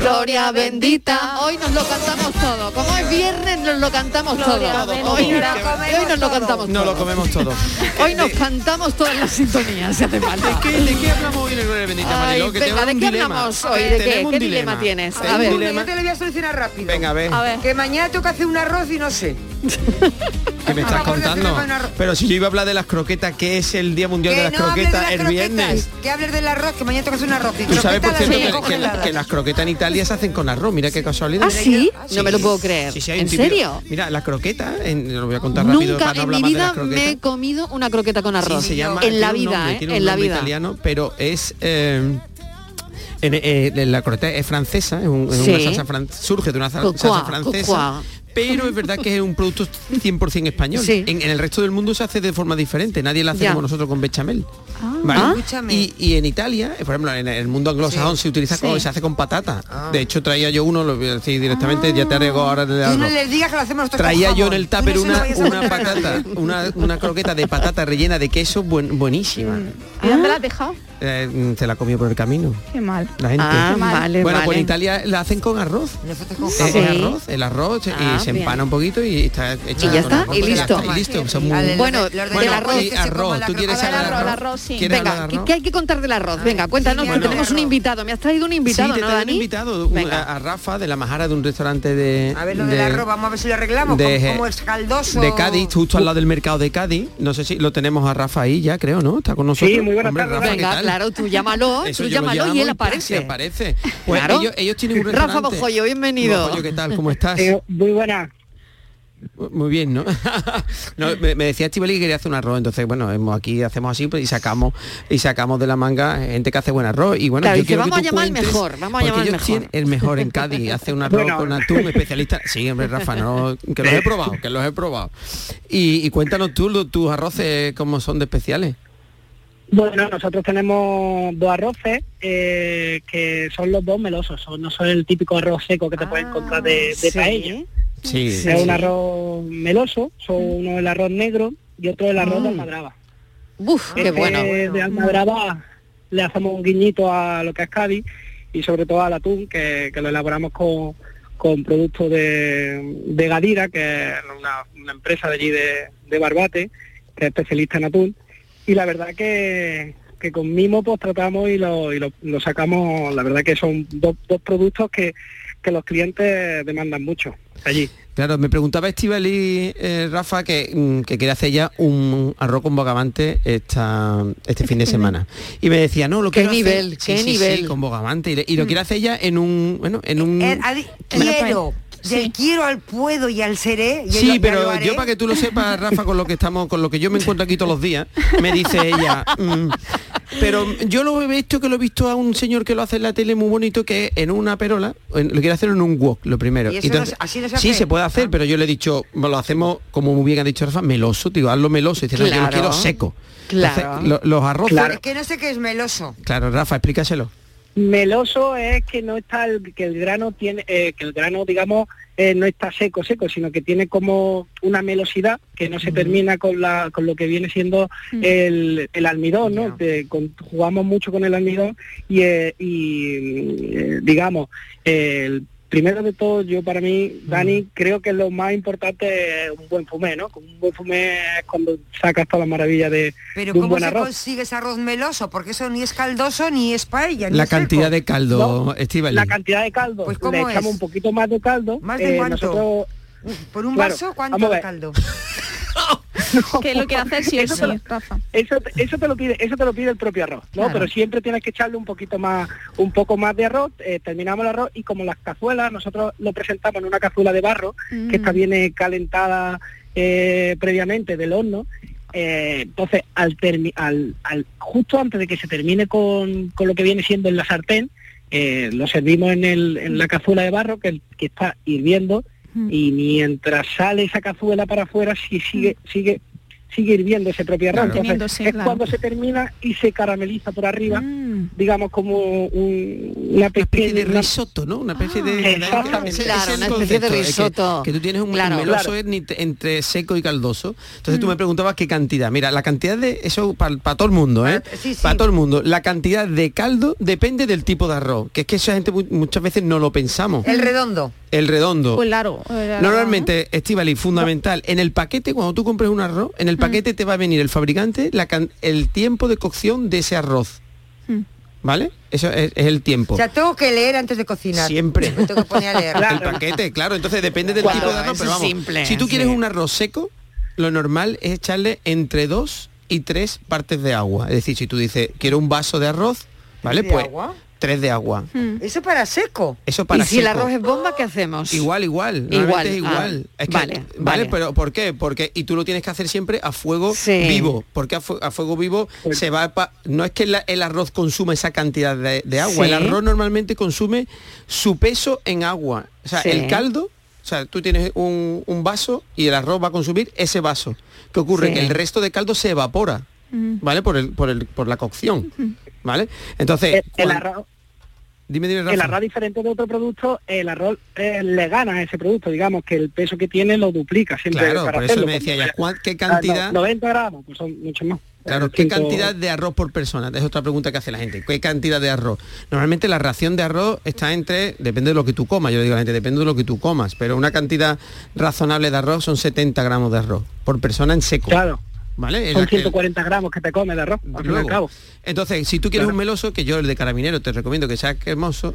Gloria bendita. Hoy nos lo cantamos todo. Como es viernes nos lo cantamos Gloria todo. Hoy, hoy nos lo cantamos No todo. lo comemos todo. Hoy nos cantamos todas las sintonías, si hace falta. ¿De qué, de qué hablamos hoy en el Gloria Bendita, Ay, Mariló? Que venga, ¿de qué dilema. hablamos hoy? ¿De qué? ¿Qué dilema tienes? A un ver. dilema. Yo te lo voy a solucionar rápido. Venga, a ver. A ver. Que mañana tengo que hacer un arroz y no sé. ¿Qué me estás contando? Pero si yo iba a hablar de las croquetas, que es el Día Mundial de las no hables de Croquetas las el croquetas, viernes. Que hables del arroz, que mañana tengo que hacer un arroz. Tú sabes, por croquetas cierto, las que, las croquetas en Italia se hacen con arroz. Mira qué casualidad. ¿Ah, sí? No me lo puedo creer. Sí, sí, hay ¿En serio? Mira, la croqueta, en- lo voy a contar rápido Nunca para no en mi las vida croquetas. me he comido una croqueta con arroz. Sí, se llama, en la vida, nombre, ¿eh? En la vida. italiano, pero es eh, en- eh, la croqueta es francesa, es, un- es Sí. una salsa fran- surge de una sal- Cocoa, salsa francesa. cocoa. Pero es verdad que es un producto 100% español. Sí. En, en el resto del mundo se hace de forma diferente. Nadie la hace Ya. como nosotros con bechamel. Ah. ¿vale? Ah. Y, y en Italia, eh, por ejemplo, en el mundo anglosajón se utiliza Sí. con, se hace con patata. De hecho, traía yo uno, lo voy a decir directamente, ya te arreglo ahora Tú no les digas que lo hacemos Traía yo en el no tupper lo una, una patata, una, una croqueta de patata rellena de queso buen- buenísima. ¿Y dónde la has dejado? Eh, se la comió por el camino. Qué mal. La gente. Ah, vale, bueno, pues vale. en Italia la hacen con arroz. con Eh, jamón. el arroz, el arroz Ah, y se bien. empana un poquito y está hecha Y ya con está, arroz, y listo. y listo. Son muy- Bueno, Bueno, del bueno, arroz. y se arroz. ¿Tú quieres A ver, hablar de arroz, arroz? arroz, sí. ¿Quieres Venga, hablar de ¿qué, arroz? qué hay que contar del arroz? Venga, cuéntanos, que tenemos un invitado. ¿Me has traído un invitado, sí, te no, un Dani? invitado un- Venga. a, Rafa de la Majara de un restaurante de A ver lo de- del arroz, vamos a ver si lo arreglamos. de- como, es caldoso. de Cádiz, justo al lado del mercado de Cádiz. No sé si lo tenemos a Rafa ahí ya, creo, ¿no? Está con nosotros. Claro, tú llámalo, Eso tú llámalo y él y aparece. aparece. Pues Claro. ellos, ellos tienen un Rafa. Bojoyo, bienvenido. Bojoyo, ¿qué tal? ¿Cómo estás? muy buena. Muy bien, ¿no? No, me, me decía Estivali que quería hacer un arroz, entonces bueno, hemos- aquí hacemos así pues, y sacamos y sacamos de la manga gente que hace buen arroz y bueno, Claro, yo dice, quiero que vamos a llamar al cuentes, mejor, vamos a llamar al ellos mejor. el mejor en Cádiz, hace un arroz Bueno. con atún especialista. Sí, hombre, Rafa, no, que los he probado, que los he probado. Y, y cuéntanos tú lo- tus arroces cómo son de especiales. Bueno, nosotros tenemos dos arroces eh, que son los dos melosos, son- no son el típico arroz seco que te puedes encontrar de, de sí. paella. Sí, Es un arroz meloso, son uno el arroz negro y otro el arroz de almadraba. Uf, qué Este bueno. De almadraba le hacemos un guiñito a lo que es Cádiz y sobre todo al atún, que, que lo elaboramos con, con productos de, de Gadira, que es una, una empresa de allí de, de Barbate, que es especialista en atún. Y la verdad que, que con mimo pues tratamos y lo, y lo, lo sacamos, la verdad que son dos, dos productos que, que los clientes demandan mucho allí. Claro, me preguntaba Estivali, eh, Rafa, que, mm, que quería hacer ya un arroz con bogavante esta, este fin de semana. Y me decía, no, lo ¿Qué quiero hacer- nivel? Sí, ¿Qué sí, sí, nivel? con bogavante. Y, lo quiere hacer ya en un, bueno, en un... Eh, quiero, del quiero al puedo y al seré. yo Sí, pero lo haré. yo para que tú lo sepas, Rafa, con lo que estamos, con lo que yo me encuentro aquí todos los días, me dice ella, mm, pero yo lo he visto que lo he visto a un señor que lo hace en la tele muy bonito, que en una perola, en- lo quiere hacer en un wok, lo primero. ¿Y eso no se- así no se sí, se puede hacer, pero yo le he dicho, lo hacemos, como muy bien ha dicho Rafa, meloso, digo, hazlo meloso. Y dice, no, yo lo Claro. quiero seco. Claro. Entonces, lo- los arroces... Es que no sé qué es meloso. Claro, Rafa, explícaselo. Meloso es que no está el, que el grano tiene eh, que el grano digamos eh, no está seco seco sino que tiene como una melosidad que no se termina con la con lo que viene siendo el, el almidón no con- jugamos mucho con el almidón y, eh, y, eh, digamos el primero de todo yo para mí Dani creo que lo más importante es un buen fumé no un buen fumé es cuando sacas todas las maravillas de, Pero de un ¿cómo buen se arroz consigue ese arroz meloso? Porque eso ni es caldoso, ni es paella, ni La es seco. cantidad de caldo, Estíbaliz. la cantidad de caldo Pues, le ¿cómo echamos es? un poquito más de caldo ¿Más de eh, cuánto? nosotros ¿Por un Claro, vaso? ¿Cuánto de caldo? que lo quiere hacer sí Eso sí, lo- eso, eso te lo pide eso te lo pide el propio arroz no Claro. pero siempre tienes que echarle un poquito más un poco más de arroz eh, terminamos el arroz y como las cazuelas nosotros lo presentamos en una cazuela de barro que esta viene calentada eh, previamente del horno eh, entonces al, al, al- justo antes de que se termine con, con lo que viene siendo en la sartén eh, lo servimos en, el, en la cazuela de barro que, que está hirviendo y mientras sale esa cazuela para afuera sí sigue sigue sigue hirviendo ese propio arroz Claro. Entonces, Teniéndose, es claro. cuando se termina y se carameliza por arriba digamos como un- una pequeña especie de risotto, ¿no? Una especie de... Exactamente. Claro, una especie de que- risotto. Que, tú tienes un Claro. meloso Claro. es ni- entre seco y caldoso. Entonces Mm. tú me preguntabas qué cantidad. Mira, la cantidad de... Eso para todo el mundo, ¿eh? sí, sí. Para todo el mundo. La cantidad de caldo depende del tipo de arroz. Que es que esa gente mu- muchas veces no lo pensamos. El redondo. El redondo. Pues claro. Normalmente, Estivali, fundamental, en el paquete, cuando tú compres un arroz, en el paquete te va a venir el fabricante la can- el tiempo de cocción de ese arroz. ¿Vale? Eso es, es el tiempo. O sea, tengo que leer antes de cocinar. Siempre. Me tengo que poner a leer. El paquete, claro, entonces depende del tipo de arroz, pero vamos, simple, si tú quieres sí. un arroz seco, lo normal es echarle entre dos y tres partes de agua. Es decir, si tú dices, quiero un vaso de arroz, ¿vale? ¿De Pues agua? Tres de agua. Eso para seco. Eso para y si el arroz es bomba, ¿qué hacemos? Igual, igual. Igual, es ah, igual. Es que- vale, vale, vale. pero ¿por qué? Porque y tú lo tienes que hacer siempre a fuego Sí. vivo, porque a, fu- a fuego vivo se va a pa- no es que la- el arroz consuma esa cantidad de, de agua, Sí. el arroz normalmente consume su peso en agua. O sea, Sí. el caldo, o sea, tú tienes un, un vaso y el arroz va a consumir ese vaso. ¿Qué ocurre? Sí. Que el resto de caldo se evapora, ¿vale? Por el, por el, por la cocción. ¿Vale? Entonces, el, el arroz dime, dime, el arroz diferente de otro producto el arroz eh, le gana a ese producto digamos que el peso que tiene lo duplica siempre Claro, para por eso hacerlo. me decía ¿cuán- ¿qué Ah, cantidad? no, 90 gramos pues son mucho más Claro, ¿qué cantidad de arroz por persona? Es otra pregunta que hace la gente. ¿Qué cantidad de arroz? Normalmente la ración de arroz está entre, depende de lo que tú comas, yo le digo a la gente, depende de lo que tú comas, pero una cantidad razonable de arroz son 70 gramos de arroz por persona en seco. Claro. ¿Vale? En Son la que- 140 gramos que te comes de arroz, al fin y al cabo. Entonces, si tú quieres un meloso, que yo el de carabinero te recomiendo que sea cremoso,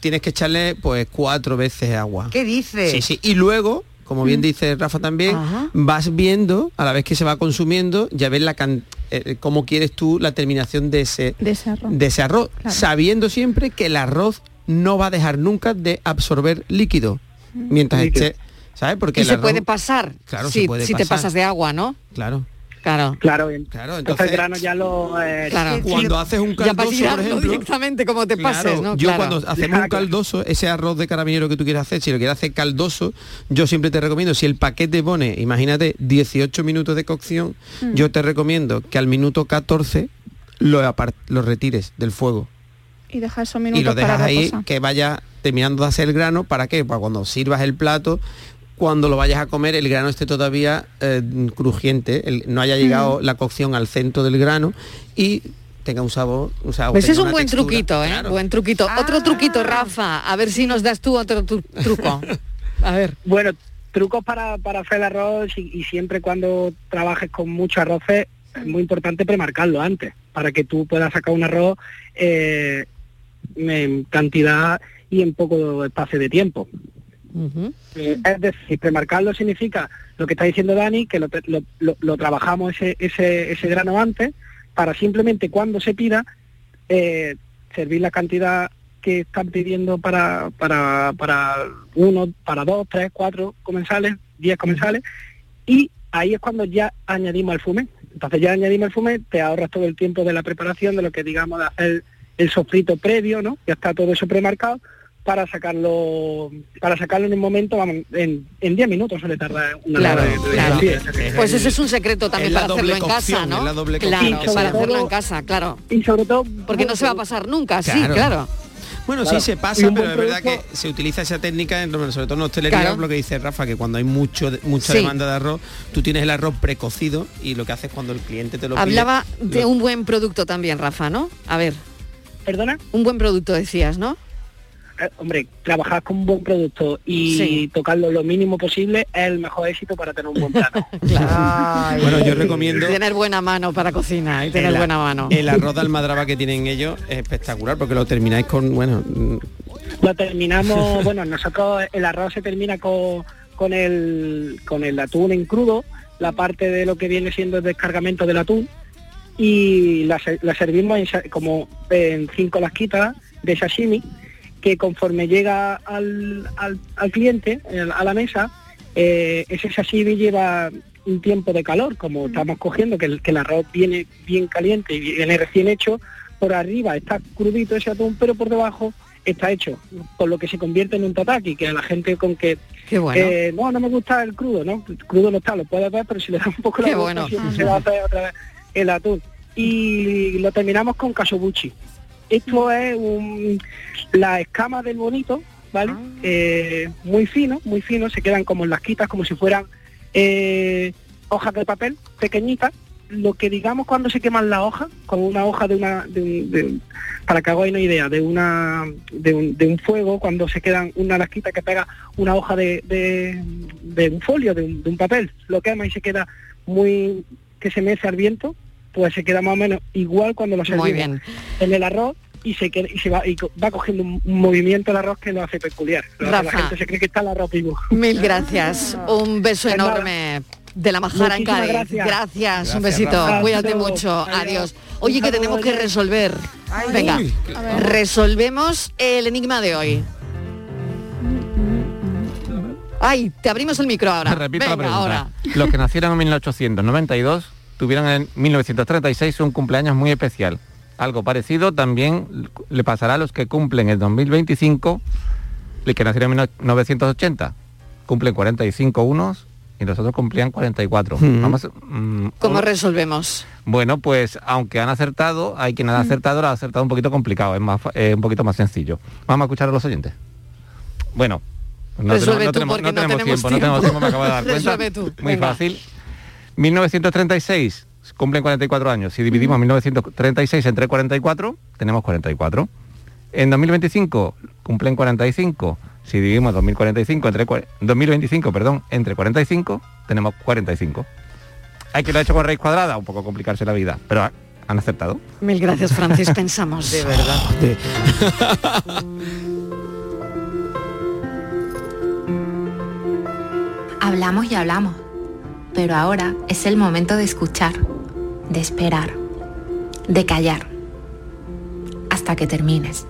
tienes que echarle pues cuatro veces agua. ¿Qué dices? Sí, sí. Y luego, como bien dice Rafa también, vas viendo, a la vez que se va consumiendo, ya ves la can- eh, cómo quieres tú la terminación de ese, De ese arroz. de ese arroz, Claro. sabiendo siempre que el arroz no va a dejar nunca de absorber líquido mientras Líquido. esté, ¿sabes? Porque y el se puede pasar Claro, se si, puede si te pasas de agua, ¿no? Claro. Claro. Claro, claro entonces, el grano ya lo... eh, Claro. Cuando haces un caldoso, por ejemplo, directamente como te Claro, pases, ¿no? Yo Claro. cuando hacemos un caldoso, ese arroz de carabinero que tú quieres hacer, si lo quieres hacer caldoso, yo siempre te recomiendo, si el paquete pone, imagínate, 18 minutos de cocción, Mm. yo te recomiendo que al minuto 14 lo, lo retires del fuego Y deja esos minutos y lo para dejas ahí que vaya terminando de hacer el grano, ¿para qué? Para cuando sirvas el plato, cuando lo vayas a comer, el grano esté todavía eh, crujiente, el- no haya llegado la cocción al centro del grano y tenga un sabor, o sea, Pues es un buen textura. truquito, ¿eh? Buen truquito. Ah. Otro truquito, Rafa. A ver si nos das tú otro tru- truco. A ver. Bueno, trucos para, para hacer el arroz y, y siempre cuando trabajes con mucho arroces es muy importante premarcarlo antes para que tú puedas sacar un arroz eh, en cantidad y en poco espacio de tiempo. Eh, es decir, premarcarlo significa lo que está diciendo Dani, que lo, trabajamos ese, ese, ese grano antes para simplemente cuando se pida eh, servir la cantidad que están pidiendo para, para, para uno, para dos, tres, cuatro comensales, diez comensales, y ahí es cuando ya añadimos el fumé. Entonces ya añadimos el fumé, te ahorras todo el tiempo de la preparación, de lo que digamos de el sofrito previo, ¿no? Ya está todo eso premarcado para sacarlo para sacarlo en un momento, vamos, en, en 10 minutos suele tardar una Claro, hora de- de- claro. de- de- Pues ese es un secreto también para hacerlo doble en casa, ¿no? es la doble claro, para hacerlo en casa, claro. Y sobre todo... Porque no se va a pasar nunca, sí, Claro. Bueno, Claro. sí se pasa, pero es verdad que se utiliza esa técnica, en, sobre todo en hostelería, Claro. lo que dice Rafa, que cuando hay mucho mucha Sí. demanda de arroz, tú tienes el arroz precocido y lo que haces cuando el cliente te lo pide, Hablaba de lo- un buen producto también, Rafa, ¿no? A ver. ¿Perdona? Un buen producto decías, ¿no? Eh, hombre, trabajar con un buen producto y Sí. tocarlo lo mínimo posible es el mejor éxito para tener un buen plato. Bueno, yo recomiendo Tener buena mano para cocinar y tener el, buena mano. el arroz de almadraba que tienen ellos es espectacular porque lo termináis con, bueno, mm, Lo terminamos, bueno, nosotros el arroz se termina con, con el con el atún en crudo, la parte de lo que viene siendo el descargamento del atún y la, ser- la servimos en como en cinco lasquitas de sashimi que conforme llega al, al, al cliente a la mesa eh, ese sashimi lleva un tiempo de calor como estamos cogiendo que el, que el arroz viene bien caliente y viene recién hecho por arriba está crudito ese atún pero por debajo está hecho con lo que se convierte en un tataki que a la gente con que Qué bueno. eh, no no me gusta el crudo no el crudo no está lo puedes ver pero si le das un poco Qué la bueno. se va a hacer otra vez el atún y lo terminamos con casobuchi esto es un- la escama del bonito vale Eh, muy fino muy fino se quedan como en las quitas como si fueran eh, hojas de papel pequeñitas. Lo que digamos cuando se queman las hojas con una hoja de una de un- de un- para que hagáis una idea de una de un, de un fuego cuando se quedan una lasquita que pega una hoja de, de, un folio de un, de un papel lo quema y se queda muy que se mece al viento pues se queda más o menos igual cuando lo servimos Muy bien. en el arroz y se queda, y se va y co- va cogiendo un, movimiento el arroz que lo hace peculiar la gente se cree que está el arroz vivo Mil gracias. Un beso Pues nada. enorme de la Majara en Cádiz. gracias. Gracias, un besito. Rafa. Cuídate mucho. Adiós. Adiós. Oye, que tenemos que resolver. Venga, Uy, resolvemos el enigma de hoy. Ay, te abrimos el micro ahora. Repito la Venga, pregunta. ahora. Los que nacieron en 1892 tuvieron en 1936 un cumpleaños muy especial. Algo parecido también le pasará a los que cumplen el 2025, los que nacieron en 1980. Cumplen 45 unos y los otros cumplían 44. Mm. Vamos, mm, ¿Cómo resolvemos? bueno, pues aunque han acertado, hay quien ha acertado, lo ha acertado un poquito complicado, es más, eh, un poquito más sencillo. Vamos a escuchar a los oyentes. Bueno, no, Resuelve tenemos, no tú, tenemos- porque no no tenemos tenemos tiempo, no tenemos tiempo. tiempo, me acabo de dar cuenta. Resuelve tú, Muy venga. fácil. 1936 cumplen 44 años. Si dividimos 1936 entre 44, tenemos 44. En 2025 cumplen 45. Si dividimos 2045 entre 2025, perdón, entre 45, tenemos 45. Hay que lo ha hecho con raíz cuadrada, un poco complicarse la vida, pero han aceptado. Mil gracias, Francis, pensamos. De verdad. Hablamos y hablamos, pero ahora es el momento de escuchar, de esperar, de callar, hasta que termines,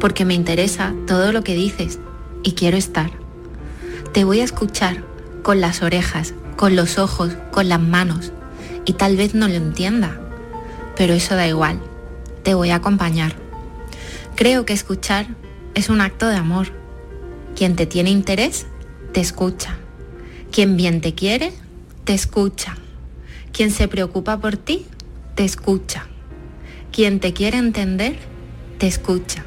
porque me interesa todo lo que dices y quiero estar. Te voy a escuchar con las orejas, con los ojos, con las manos, y tal vez no lo entienda, pero eso da igual, te voy a acompañar. Creo que escuchar es un acto de amor. Quien te tiene interés, te escucha. Quien bien te quiere, te escucha. Quien se preocupa por ti, te escucha. Quien te quiere entender, te escucha.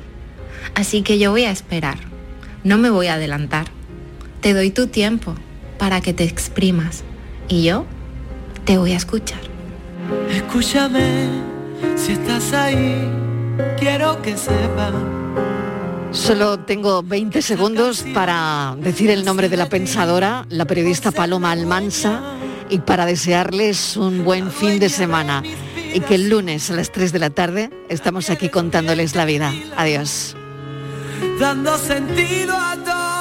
Así que yo voy a esperar. No me voy a adelantar. Te doy tu tiempo para que te exprimas. Y yo te voy a escuchar. Escúchame, si estás ahí, quiero que sepas. Solo tengo 20 segundos para decir el nombre de la pensadora, la periodista Paloma Almansa, y para desearles un buen fin de semana. Y que el lunes a las 3 de la tarde estamos aquí contándoles la vida. Adiós. Dando sentido a todo.